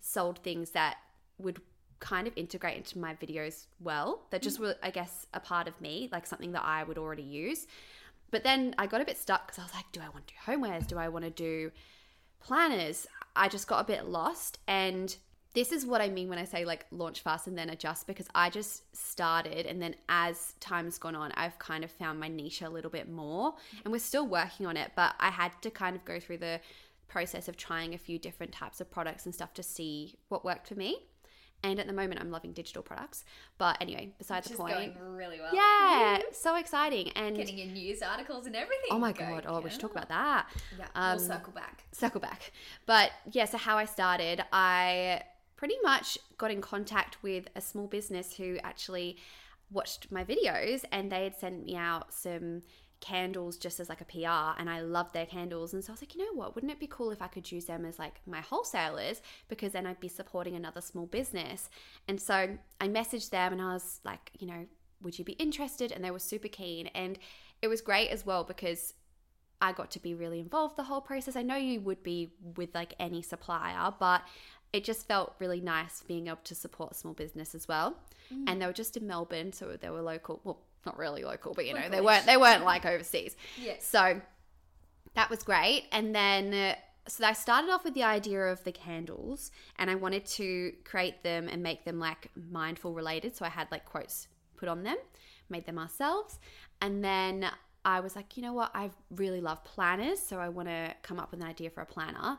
sold things that would kind of integrate into my videos well that just mm. were i guess a part of me like something that i would already use but then i got a bit stuck because i was like do i want to do homewares do i want to do planners, I just got a bit lost. And this is what I mean when I say like launch fast and then adjust because I just started and then as time's gone on, I've kind of found my niche a little bit more. And we're still working on it, but I had to kind of go through the process of trying a few different types of products and stuff to see what worked for me. And at the moment, I'm loving digital products. But anyway, beside Which the point. going really well. Yeah, so exciting. And Getting in news articles and everything. oh my Go, god, oh, we should talk about that. Yeah, Um, we'll circle back. circle back. But yeah, so how I started, I pretty much got in contact with a small business who actually watched my videos and they had sent me out some candles just as like a PR and I loved their candles and so I was like, you know what, wouldn't it be cool if I could use them as like my wholesalers because then I'd be supporting another small business. And so I messaged them and I was like, you know, would you be interested? And they were super keen and it was great as well because I got to be really involved the whole process. I know you would be with like any supplier, but it just felt really nice being able to support small business as well. And they were just in Melbourne, so they were local. Well, not really local, but you know, they weren't they weren't like overseas. Yeah. So that was great. And then uh, so I started off with the idea of the candles and I wanted to create them and make them like mindful related. So I had like quotes put on them, made them ourselves. And then I was like, you know what? I really love planners. So I want to come up with an idea for a planner.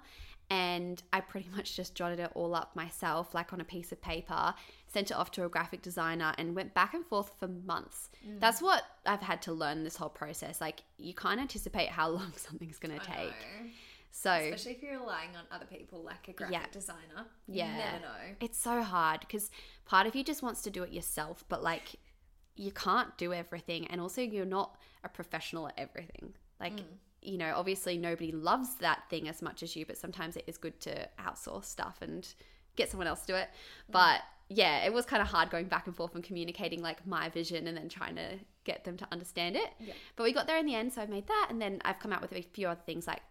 And I pretty (laughs) much just jotted it all up myself, like on a piece of paper, sent it off to a graphic designer, and went back and forth for months. Mm. That's what I've had to learn this whole process. Like, you can't anticipate how (laughs) long something's going to take. know. So, Especially if you're relying on other people like a graphic Yeah. designer. Yeah. You never know. it's so hard because part of you just wants to do it yourself, but like, you can't do everything. And also, you're not a professional at everything. Like, mm. You know, obviously, nobody loves that thing as much as you, but sometimes it is good to outsource stuff and get someone else to do it. But yeah, it was kind of hard going back and forth and communicating like my vision and then trying to get them to understand it. But we got there in the end, so I've made that, and then I've come out with a few other things like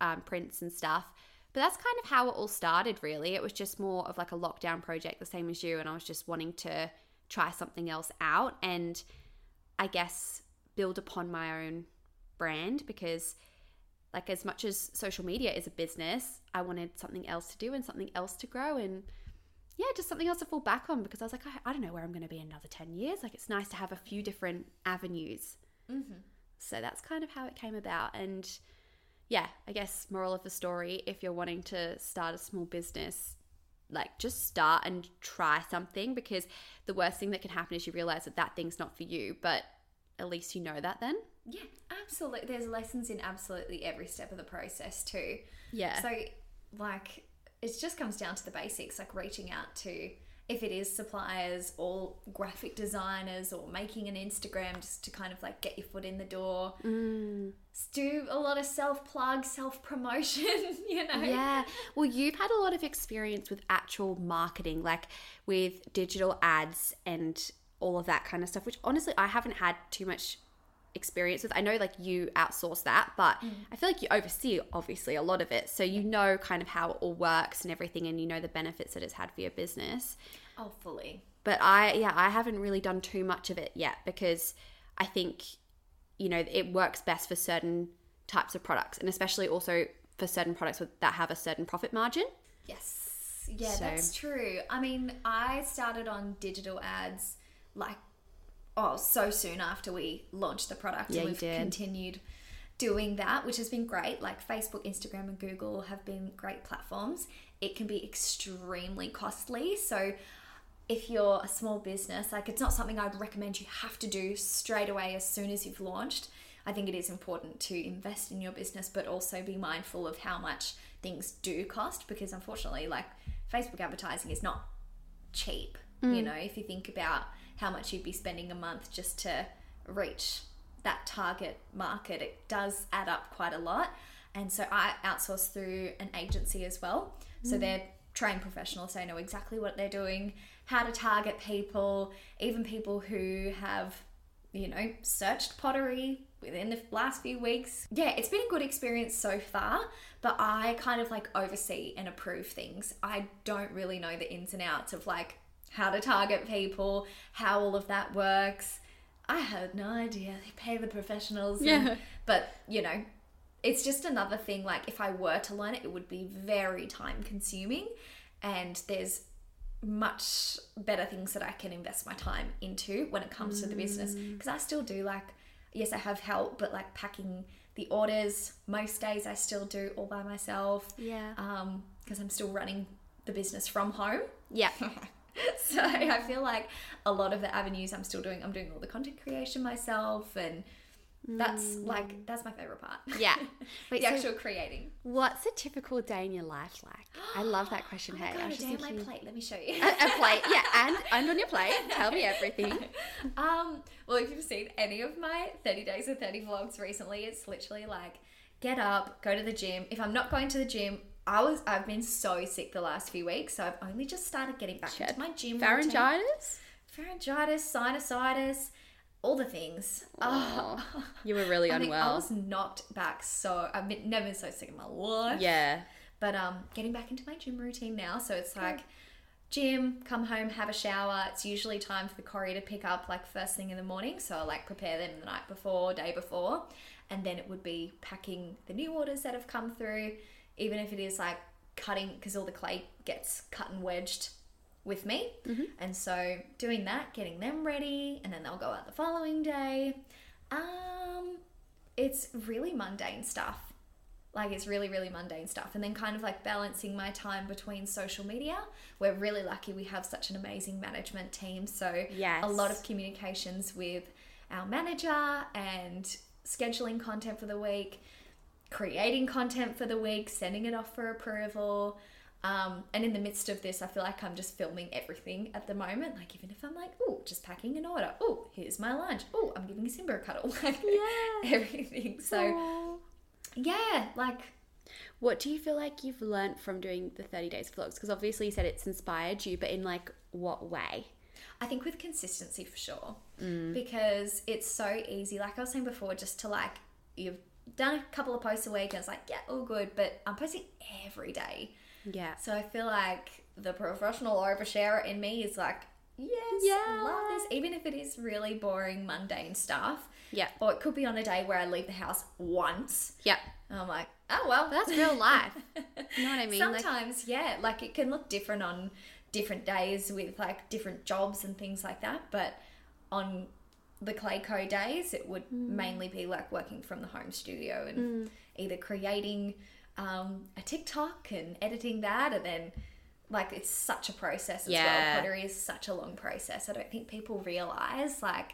um, prints and stuff. But that's kind of how it all started, really. It was just more of like a lockdown project, the same as you, and I was just wanting to try something else out and I guess build upon my own brand because like as much as social media is a business, I wanted something else to do and something else to grow and yeah, just something else to fall back on because I was like, I, I don't know where I'm going to be in another 10 years. Like, it's nice to have a few different avenues. Mm-hmm. So that's kind of how it came about. And yeah, I guess moral of the story if you're wanting to start a small business, like just start and try something because the worst thing that can happen is you realize that that thing's not for you, but at least you know that then. Yeah, absolutely. There's lessons in absolutely every step of the process too. Yeah. So, like, it just comes down to the basics, like reaching out to if it is suppliers or graphic designers or making an Instagram just to kind of like get your foot in the door. Mm. Do a lot of self plug, self promotion, (laughs) you know? Yeah. Well, you've had a lot of experience with actual marketing, like with digital ads and all of that kind of stuff, which honestly I haven't had too much experience with. I know like you outsource that, but mm. I feel like you oversee obviously a lot of it. So you know kind of how it all works and everything and you know the benefits that it's had for your business. Oh, fully. But I yeah, I haven't really done too much of it yet because I think you know, it works best for certain types of products and especially also for certain products with, that have a certain profit margin. Yes. Yeah, So- that's true. I mean, I started on digital ads like oh, so soon after we launched the product Yeah, and we've continued doing that, which has been great. Like Facebook, Instagram and Google have been great platforms. It can be extremely costly. So if you're a small business, like it's not something I'd recommend you have to do straight away as soon as you've launched. I think it is important to invest in your business, but also be mindful of how much things do cost because unfortunately, like Facebook advertising is not cheap. You mm. know, if you think about how much you'd be spending a month just to reach that target market, it does add up quite a lot. And so I outsource through an agency as well. So mm. they're trained professionals, so they know exactly what they're doing, how to target people, even people who have, you know, searched pottery within the last few weeks. Yeah, it's been a good experience so far, but I kind of like oversee and approve things. I don't really know the ins and outs of like how to target people, how all of that works. I had no idea. They pay the professionals. and- Yeah. but, you know, it's just another thing. Like if I were to learn it, it would be very time consuming, and there's much better things that I can invest my time into when it comes to the business. Because I still do like, yes, I have help, but like packing the orders most days I still do all by myself. Yeah. Um, because I'm still running the business from home. Yeah. (laughs) (laughs) so I feel like a lot of the avenues I'm still doing, I'm doing all the content creation myself, and that's like that's my favorite part. Yeah. (laughs) Wait, the so actual creating. what's a typical day in your life like? I love that question. (gasps) Oh hey, God, I a was day on my plate. Let me show (laughs) you. a, a plate, yeah, and and on your plate. Tell me everything. Um, well, if you've seen any of my 30 days of 30 vlogs recently, it's literally like get up, go to the gym. If I'm not going to the gym, I was I've been so sick the last few weeks, so I've only just started getting back into my gym. routine. Pharyngitis. pharyngitis, sinusitis, all the things. Oh, (laughs) you were really I think I was knocked back so I've been, never been so sick in my life. Yeah. But um, getting back into my gym routine now, so it's like gym, come home, have a shower. It's usually time for the Corey to pick up like first thing in the morning, so I like prepare them the night before, day before, and then it would be packing the new orders that have come through, even if it is like cutting because all the clay gets cut and wedged with me, and so doing that, getting them ready, and then they'll go out the following day. Um, it's really mundane stuff. Like it's really really mundane stuff. And then kind of like balancing my time between social media. We're really lucky we have such an amazing management team. So Yes. a lot of communications with our manager and scheduling content for the week creating content for the week sending it off for approval um, and in the midst of this i feel like i'm just filming everything at the moment like even if i'm like oh just packing an order oh here's my lunch oh i'm giving simba a cuddle (laughs) like Yeah. everything so yeah like What do you feel like you've learned from doing the 30 days vlogs? Because obviously you said it's inspired you, but in like what way? I think with consistency for sure. Because it's so easy, like I was saying before, just to like, you've done a couple of posts a week I was like, yeah, all good, but I'm posting every day. Yeah. So I feel like the professional oversharer in me is like, yes, Yeah. love this, even if it is really boring, mundane stuff. Yeah. Or it could be on a day where I leave the house once. Yeah. And I'm like, oh well, that's real life. (laughs) You know what I mean? Like- Sometimes, yeah, like it can look different on different days with like different jobs and things like that. But on the Clay Co days, it would Hmm. mainly be like working from the home studio and either creating um, a TikTok and editing that, and then like it's such a process as Yeah. well. Pottery is such a long process. I don't think people realize like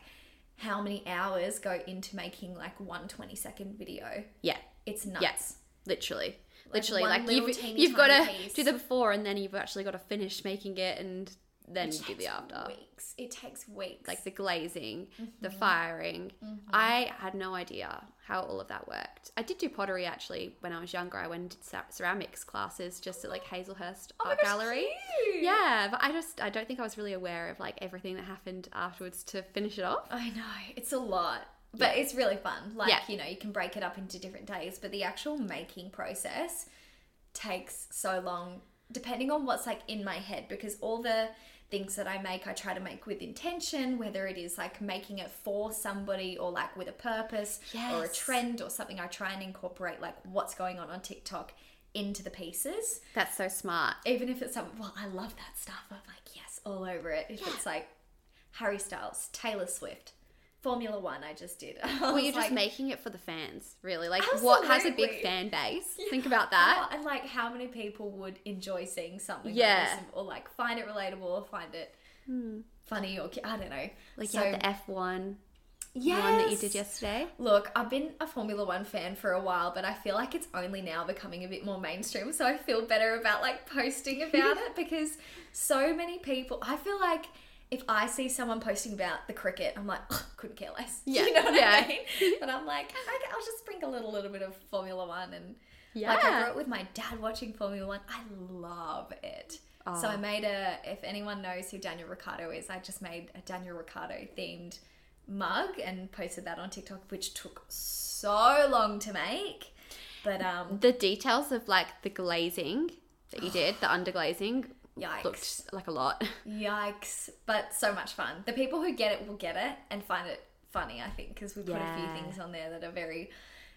how many hours go into making like one 20 second video. yeah. It's nuts. Yes. Literally. Literally. Like, you've, you've got to do the before and then you've actually got to finish making it and then you do the after. Weeks. It takes weeks. Like the glazing, the Mm-hmm. firing. I had no idea how all of that worked. I did do pottery actually when I was younger. I went and did ceramics classes just at like Hazelhurst Oh Art gosh, Gallery. cute. Yeah, but I just I don't think I was really aware of like everything that happened afterwards to finish it off. I know it's a lot, but it's really fun. Like Yeah. you know, you can break it up into different days, but the actual making process takes so long, depending on what's like in my head. Because all the things that I make, I try to make with intention, whether it is like making it for somebody or like with a purpose or a trend or something. I try and incorporate like what's going on on TikTok into the pieces. That's so smart. even if it's something well i love that stuff i'm like yes all over it if it's like harry styles taylor swift formula one i just did (laughs) I Well, you're just like, making it for the fans, really. Like, what has a big fan base? Think about that. and like how many people would enjoy seeing something Yeah. like or like find it relatable or find it hmm. funny or i don't know Like, so you had the F1 yes. one that you did yesterday. Look, I've been a Formula One fan for a while, but I feel like it's only now becoming a bit more mainstream. So I feel better about like posting about (laughs) it because so many people. I feel like if I see someone posting about the cricket, I'm like, "Ugh, couldn't care less. (laughs) Yeah, you know what yeah. I mean? And I'm like, okay, I'll just sprinkle a little bit of Formula One and. yeah. Like I grew up with my dad watching Formula One. I love it. So I made a. If anyone knows who Daniel Ricciardo is, I just made a Daniel Ricciardo themed mug and posted that on TikTok, which took so long to make. But um, The details of like the glazing that you did, the (sighs) underglazing, Yikes. looked like a lot. (laughs) yikes! But so much fun. The people who get it will get it and find it funny. I think because we put a few things on there that are very,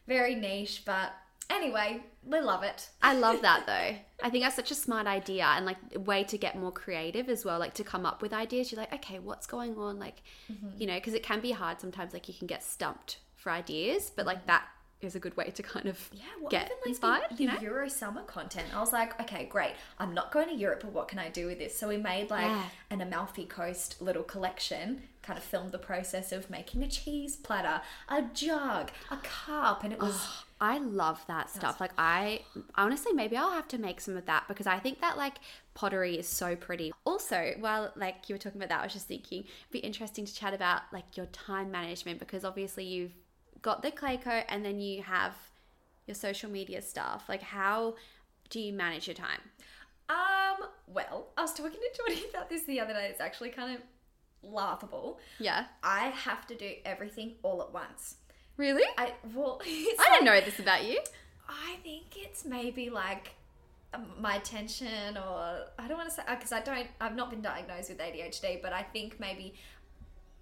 very niche, but anyway, we love it. I love that (laughs) though. I think that's such a smart idea and like a way to get more creative as well, like to come up with ideas. You're like, okay, what's going on? Like, mm-hmm. you know, because it can be hard sometimes. Like you can get stumped for ideas, but like mm-hmm. that is a good way to kind of Yeah, well, get even like inspired. the, the you know, Euro summer content. I was like, okay, great. I'm not going to Europe, but what can I do with this? So we made like Yeah. an Amalfi Coast little collection. Kind of filmed the process of making a cheese platter, a jug, a cup, and it was. Oh, I love that stuff. Like I honestly maybe I'll have to make some of that because I think that like pottery is so pretty. Also, while like you were talking about that, I was just thinking it'd be interesting to chat about like your time management because obviously you've got the Clay Co and then you have your social media stuff. Like how do you manage your time? Um, well, I was talking to Jordy (laughs) about this the other day. It's actually kind of laughable. Yeah. I have to do everything all at once. Really? I well, (laughs) it's I didn't know this about you. I think it's maybe like um, my attention, or I don't want to say because I don't. I've not been diagnosed with ADHD, but I think maybe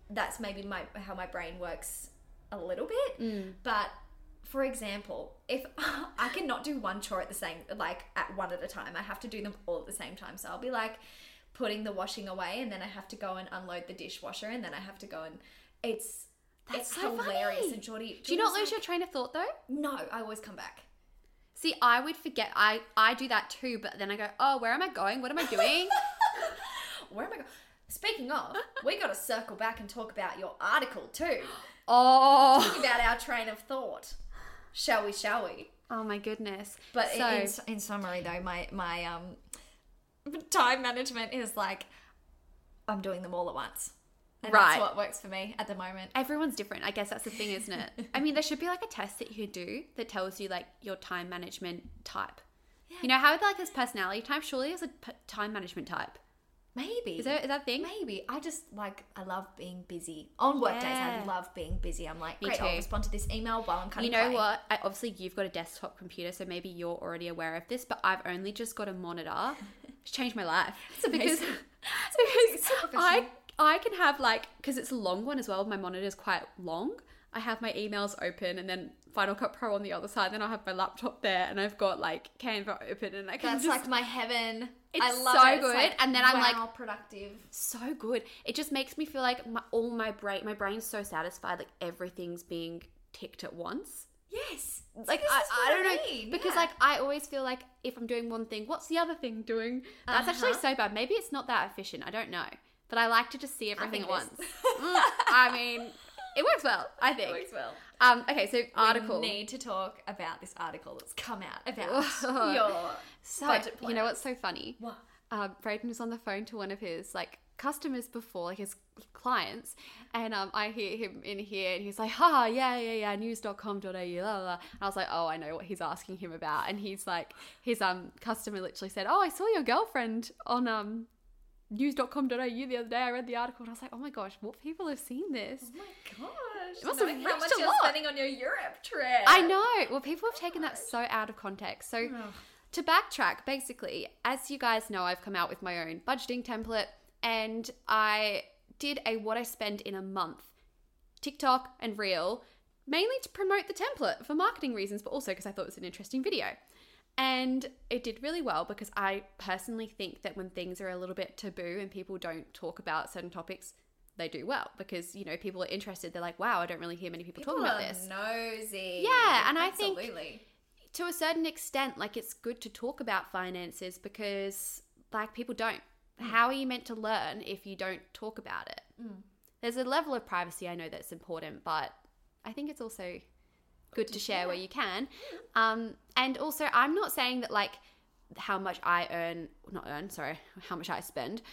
that's maybe my how my brain works a little bit. Mm. But for example, if (laughs) I cannot do one chore at the same like at one at a time, I have to do them all at the same time. So I'll be like putting the washing away, and then I have to go and unload the dishwasher, and then I have to go and it's. That's it's so hilarious, funny. and Geordie. Do you not lose your train of thought though? No, I always come back. See, I would forget. I I do that too, but then I go, "Oh, where am I going? What am I doing?" (laughs) Where am I going? Speaking of, we got to circle back and talk about your article too. (gasps) (gasps) (gasps) oh. Talk about our train of thought. Shall we? Shall we? Oh my goodness. But so, in, in, summary, though, my my um time management is like I'm doing them all at once, and Right. that's what works for me at the moment. everyone's different. I guess that's the thing, isn't it? I mean, there should be like a test that you do that tells you like your time management type. You know how like there's personality type. Surely there's a p- time management type. Maybe Is there is that a thing? Maybe I just like I love being busy on work days. I love being busy. I'm like, Me great. I'll respond to this email while I'm cutting. You know what? I, obviously, you've got a desktop computer, so maybe you're already aware of this. But I've only just got a monitor. (laughs) It's changed my life. It's because amazing. (laughs) because So I. I can have like because it's a long one as well. My monitor is quite long. I have my emails open and then Final Cut Pro on the other side. Then I have my laptop there, and I've got like Canva open, and I can That's just like my heaven. It's I love so it. Good, like, and then I'm like- wow, productive. so good. It just makes me feel like my, all my brain, my brain's so satisfied, like everything's being ticked at once. Yes. Like I, I don't know mean, because yeah. like I always feel like if I'm doing one thing, what's the other thing doing? That's actually Uh-huh. so bad. Maybe it's not that efficient. I don't know, but I like to just see everything at once. Mm, I mean, it works well. I think. It works well. Um. Okay. So article. We need to talk about this article that's come out about (laughs) your So budget you know what's so funny? What? Um, Braden was on the phone to one of his like customers before, like his clients, and um, I hear him in here, and he's like, "Ha, yeah, yeah, yeah, news.com.au, la, la, la." And I was like, "Oh, I know what he's asking him about." And he's like, his um customer literally said, "Oh, I saw your girlfriend on um news.com.au the other day. I read the article, and I was like, oh my gosh, what people have seen this?" Oh my gosh. It must have knowing how much a you're lot. spending on your Europe trip. I know. Well, people have taken that so out of context. So, to backtrack, basically, as you guys know, I've come out with my own budgeting template and I did a what I spend in a month TikTok and Reel, mainly to promote the template for marketing reasons, but also because I thought it was an interesting video. And it did really well because I personally think that when things are a little bit taboo and people don't talk about certain topics, they do well because, you know, people are interested. They're like, wow, I don't really hear many people, People talking about this. nosy. Yeah, and I think- Absolutely. To a certain extent, like it's good to talk about finances because like people don't. How are you meant to learn if you don't talk about it? There's a level of privacy I know that's important, but I think it's also good to share where you can. Um, and also, I'm not saying that like how much I earn, not earn, sorry, how much I spend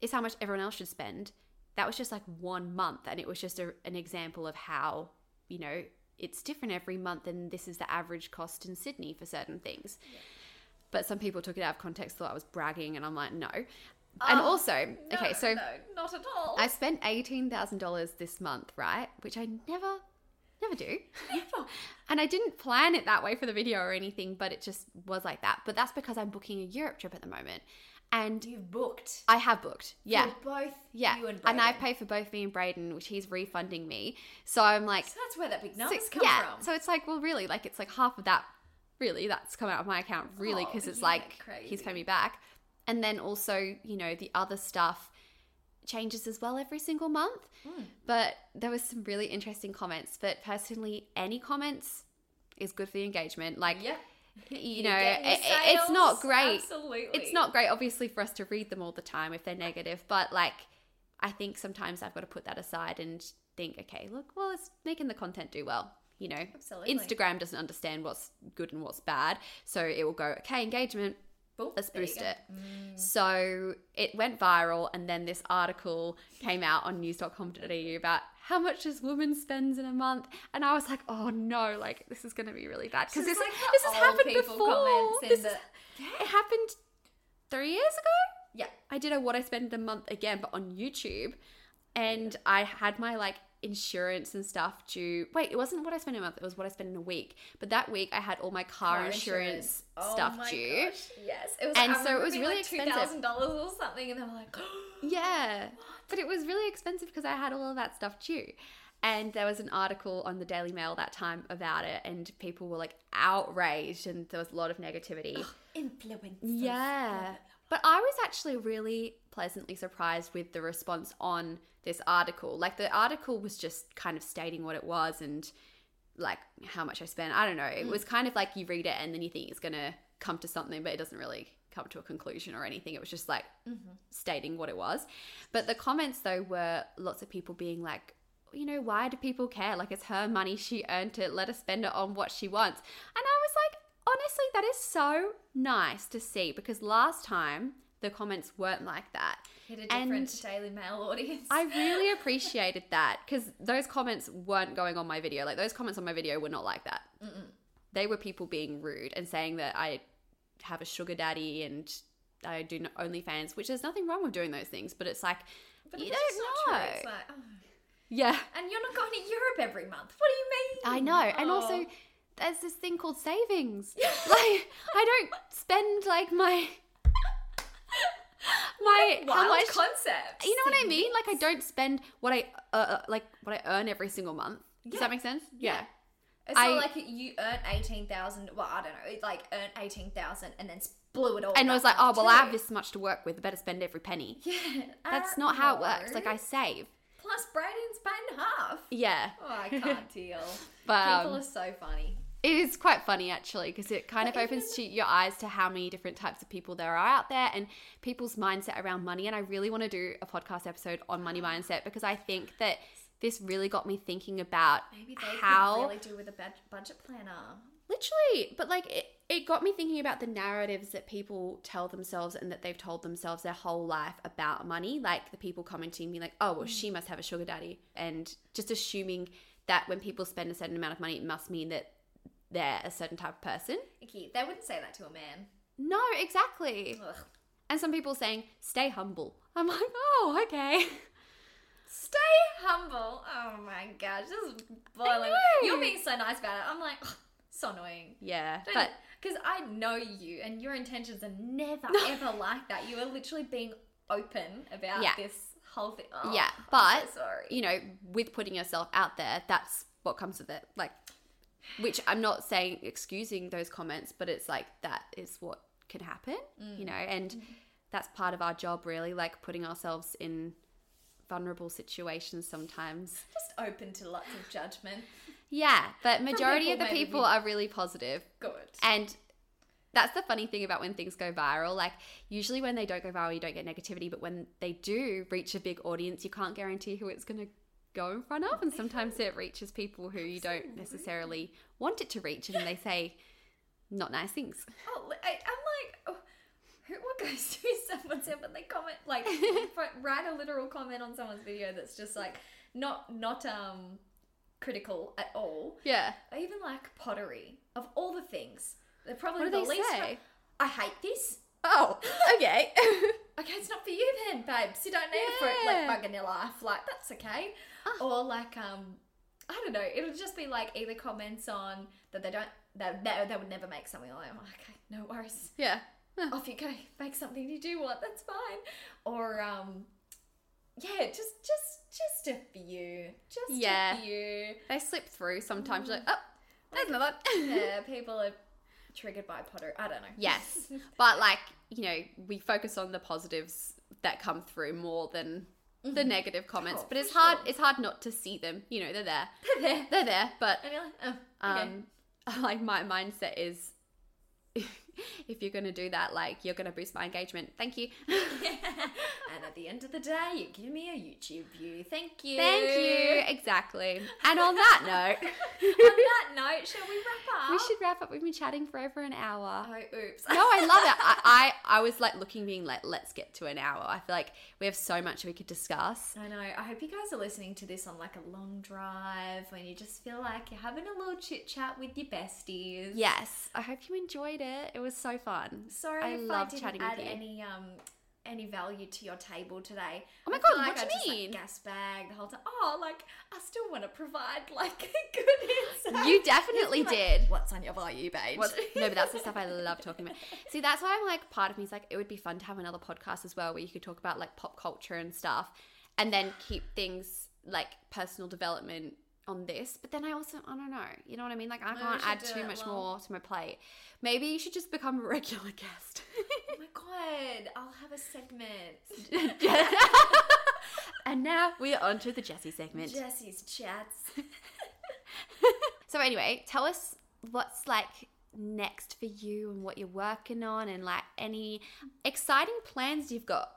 is how much everyone else should spend. That was just like one month, and it was just a, an example of how, you know, it's different every month, and this is the average cost in Sydney for certain things. But some people took it out of context, thought I was bragging, and I'm like, no. and ah, also, okay, so no, not at all. I spent eighteen thousand dollars this month, right? Which I never, never do. Never. (laughs) and I didn't plan it that way for the video or anything, but it just was like that. But that's because I'm booking a Europe trip at the moment, And You've booked. I have booked. Yeah. For both Yeah. you and and I've paid for both me and Braden, which he's refunding me. So I'm like, So that's where that big so- numbers come yeah. from. So it's like, well, really, like it's like half of that, really, that's come out of my account, really, Oh, because it's yeah, like he's paying me back. And then also, you know, the other stuff changes as well every single month. Hmm. But there was some really interesting comments. But personally, any comments is good for the engagement. Like, Yeah. (laughs) you know, it- it- it's not great. Absolutely. It's not great, obviously, for us to read them all the time if they're negative. But like, I think sometimes I've got to put that aside and think, okay, look, well, it's making the content do well. You know, Absolutely. Instagram doesn't understand what's good and what's bad, so it will go, okay, engagement, Boom, let's boost go. Mm. it. So it went viral, and then this article came out on news.com.au about how much this woman spends in a month, and I was like, oh no, like this is going to be really bad because this like this has happened before. This the- is- It happened three years ago. Yeah. I did a what I spend a month again, but on YouTube, and I had my like insurance and stuff due. Wait, it wasn't what I spent in a month; it was what I spent in a week. But that week, I had all my car, Car insurance, Oh stuff my due. gosh, Yes. It was And I so it was really like expensive. $2,000 or something, and they were like, (gasps) Yeah, but it was really expensive because I had all of that stuff due. And there was an article on the Daily Mail that time about it, and people were like outraged, and there was a lot of negativity. influence. Yeah. But I was actually really pleasantly surprised with the response on this article. Like the article was just kind of stating what it was and like how much I spent. I don't know. It was hmm. kind of like you read it and then you think it's going to come to something, but it doesn't really come to a conclusion or anything. It was just like mm-hmm. stating what it was. But the comments though were lots of people being like, you know, why do people care? Like it's her money, she earned it, let her spend it on what she wants. And I was like, honestly, that is so nice to see because last time the comments weren't like that. Hit a And- different Daily Mail audience. I really (laughs) appreciated that because those comments weren't going on my video. Like those comments on my video were not like that. They were people being rude and saying that I have a sugar daddy and I do OnlyFans, which there's nothing wrong with doing those things, but it's like but you it's don't know. true. It's like, oh. yeah, And you're not going to Europe every month. What do you mean? I know. And Oh. also, there's this thing called savings. (laughs) like I don't spend like my my how wild much concept. You know what I mean? Like I don't spend what I uh, uh, like what I earn every single month. Does Yeah. that make sense? Yeah. It's I- not like you earn eighteen thousand. Well, I don't know. Like earn eighteen thousand and then blew it all. And I was like, oh well, I have this much to work with. I better spend every penny. Yeah, That's uh, not how it works. Like I save. Plus, Braden's paying half. Yeah. Oh, I can't deal. (laughs) But, People um, are so funny. It is quite funny actually because it kind But of opens to your eyes to how many different types of people there are out there and people's mindset around money. And I really want to do a podcast episode on money (gasps) mindset because I think that this really got me thinking about Maybe they how really do with a budget planner. literally but like it, it got me thinking about the narratives that people tell themselves and that they've told themselves their whole life about money like the people commenting me like oh well she mm. must have a sugar daddy and just assuming that when people spend a certain amount of money it must mean that they're a certain type of person Icky, they wouldn't say that to a man. no exactly Ugh. and some people saying stay humble i'm like oh okay Stay humble. Oh my gosh, this is boiling. You're being so nice about it. I'm like, ugh, so annoying. yeah but because I know you and your intentions are never ever like that. You are literally being open about Yeah. this whole thing. Oh, yeah but so sorry. you know with putting yourself out there that's what comes with it like which i'm not saying excusing those comments but it's like that is what can happen mm. you know and that's part of our job really like putting ourselves in vulnerable situations sometimes just open to lots of judgment. yeah but majority people of the people are really positive Good. and that's the funny thing about when things go viral. Like, usually when they don't go viral, you don't get negativity. But when they do reach a big audience, you can't guarantee who it's going to go in front of. And sometimes it reaches people who you don't necessarily want it to reach. And they say not nice things. Oh, I, I'm like, oh, who, what goes through (laughs) someone's head when they comment, like, (laughs) write a literal comment on someone's video that's just like not not um critical at all. Yeah. Or even like pottery of all the things. They're probably What the they least. say? I hate this. Oh, okay. (laughs) Okay, it's not for you then, babes. You don't need a fruit like Yeah. in your life. Like that's okay. (laughs) Or like um, I don't know. It'll just be like either comments on that they don't that they, they would never make something like. I'm like, okay, no worries. yeah. off you go, make something you do want. That's fine. Or um, yeah, just just just a few, just Yeah. a few. They slip through sometimes. You're like, oh, there's another. Yeah, (laughs) people are triggered by Potter. I don't know. yes, (laughs) but like you know, we focus on the positives that come through more than the negative comments. Oh, but it's for hard. sure. It's hard not to see them. You know, they're there. (laughs) They're there. They're there. But And you're like, oh, okay. um, (laughs) like my mindset is. (laughs) (laughs) If you're gonna do that, like you're gonna boost my engagement. Thank you. (laughs) and at the end of the day, you give me a YouTube view. Thank you. Thank you. Exactly. And on that (laughs) note, On that note, shall we wrap up? we should wrap up. We've been chatting for over an hour. Oh, oops. No, I love it. I, I, I was like looking, being like, let's get to an hour. I feel like we have so much we could discuss. I know. I hope you guys are listening to this on like a long drive when you just feel like you're having a little chit chat with your besties. Yes, I hope you enjoyed it. It was so fun. Sorry I love chatting add with you. any um any value to your table today. Oh my I God, like what do you just, like, mean? gas bag the whole time. Oh, like I still want to provide (laughs) like a good insight. You definitely like, did. What's on your value page? What- (laughs) no, but that's the stuff I love talking about. See, that's why I'm like, part of me is like, it would be fun to have another podcast as well where you could talk about like pop culture and stuff and then keep things like personal development on this. But then I also, I don't know, you know what I mean? Like, I we can't add too much Well- more to my plate. Maybe you should just become a (laughs) regular guest. Oh my god, I'll have a segment. (laughs) and now we are on to the Jessie segment. Jessie's chats. (laughs) So anyway, tell us what's like next for you and what you're working on and like any exciting plans you've got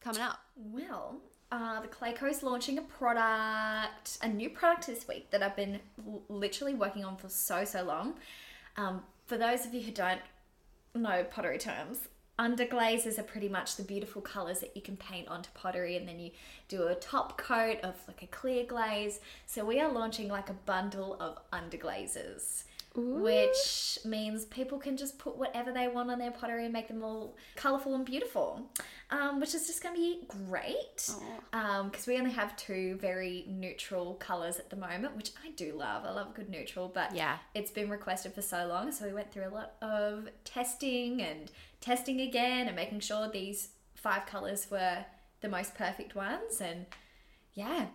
coming up. Well, uh, the Coast launching a product, a new product this week that I've been l- literally working on for so, so long. Um, for those of you who don't know pottery terms, underglazes are pretty much the beautiful colors that you can paint onto pottery, and then you do a top coat of like a clear glaze. So, we are launching like a bundle of underglazes. Which means people can just put whatever they want on their pottery and make them all colourful and beautiful, um, which is just going to be great. Because we only have two very neutral colours at the moment, which I do love. I love good neutral, but Yeah. it's been requested for so long. So we went through a lot of testing and testing again and making sure these five colours were the most perfect ones. And yeah,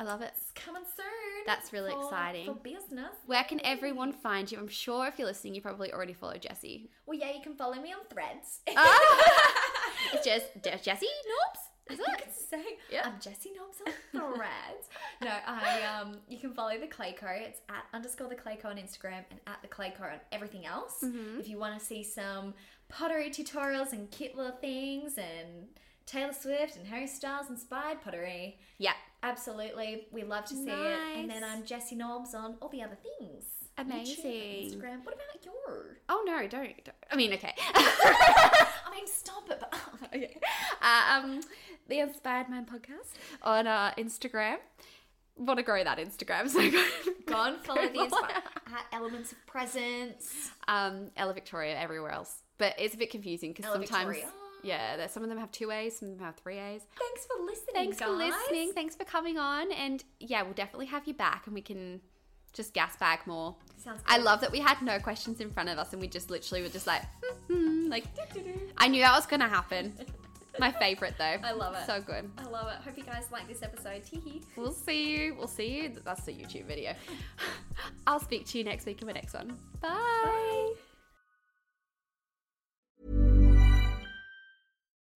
I love it. it's coming soon. That's really for- exciting. For business. Where can everyone find you? I'm sure if you're listening, you probably already follow Jessie. Well, yeah, you can follow me on threads. (laughs) (laughs) It's just Je- Jessie Norbs. Is you it? can say Yeah. I'm Jessie Norbs on threads. no, I um you can follow the Clay Co. It's at underscore the Clay Co on Instagram and at the Clay Co on everything else. Mm-hmm. If you want to see some pottery tutorials and cute little things and Taylor Swift and Harry Styles inspired pottery. Yeah. Absolutely. We love to see it. And then I'm Jessie Norbs on all the other things. Amazing. Instagram. What about your? Oh no, don't. don't. I mean, okay. (laughs) I mean, stop it. But (laughs) (laughs) okay. Uh, um, the Inspired Mind podcast on uh, Instagram. Want to grow that Instagram? So go, go and follow the Inspired at Elements of Presence. um, Ella Victoria everywhere else, but it's a bit confusing because sometimes, Victoria. Yeah, there's, some of them have two A's, some of them have three A's. Thanks for listening. Thanks for listening. Thanks for coming on, and yeah, we'll definitely have you back, and we can just gas bag more. Sounds I good. love that we had no questions in front of us, and we just literally were just like, mm-hmm, like, I knew that was gonna happen. My favorite though. (laughs) I love it. So good. I love it. Hope you guys like this episode. Teehee. We'll see you. We'll see you. That's the YouTube video. (laughs) I'll speak to you next week in my next one. Bye.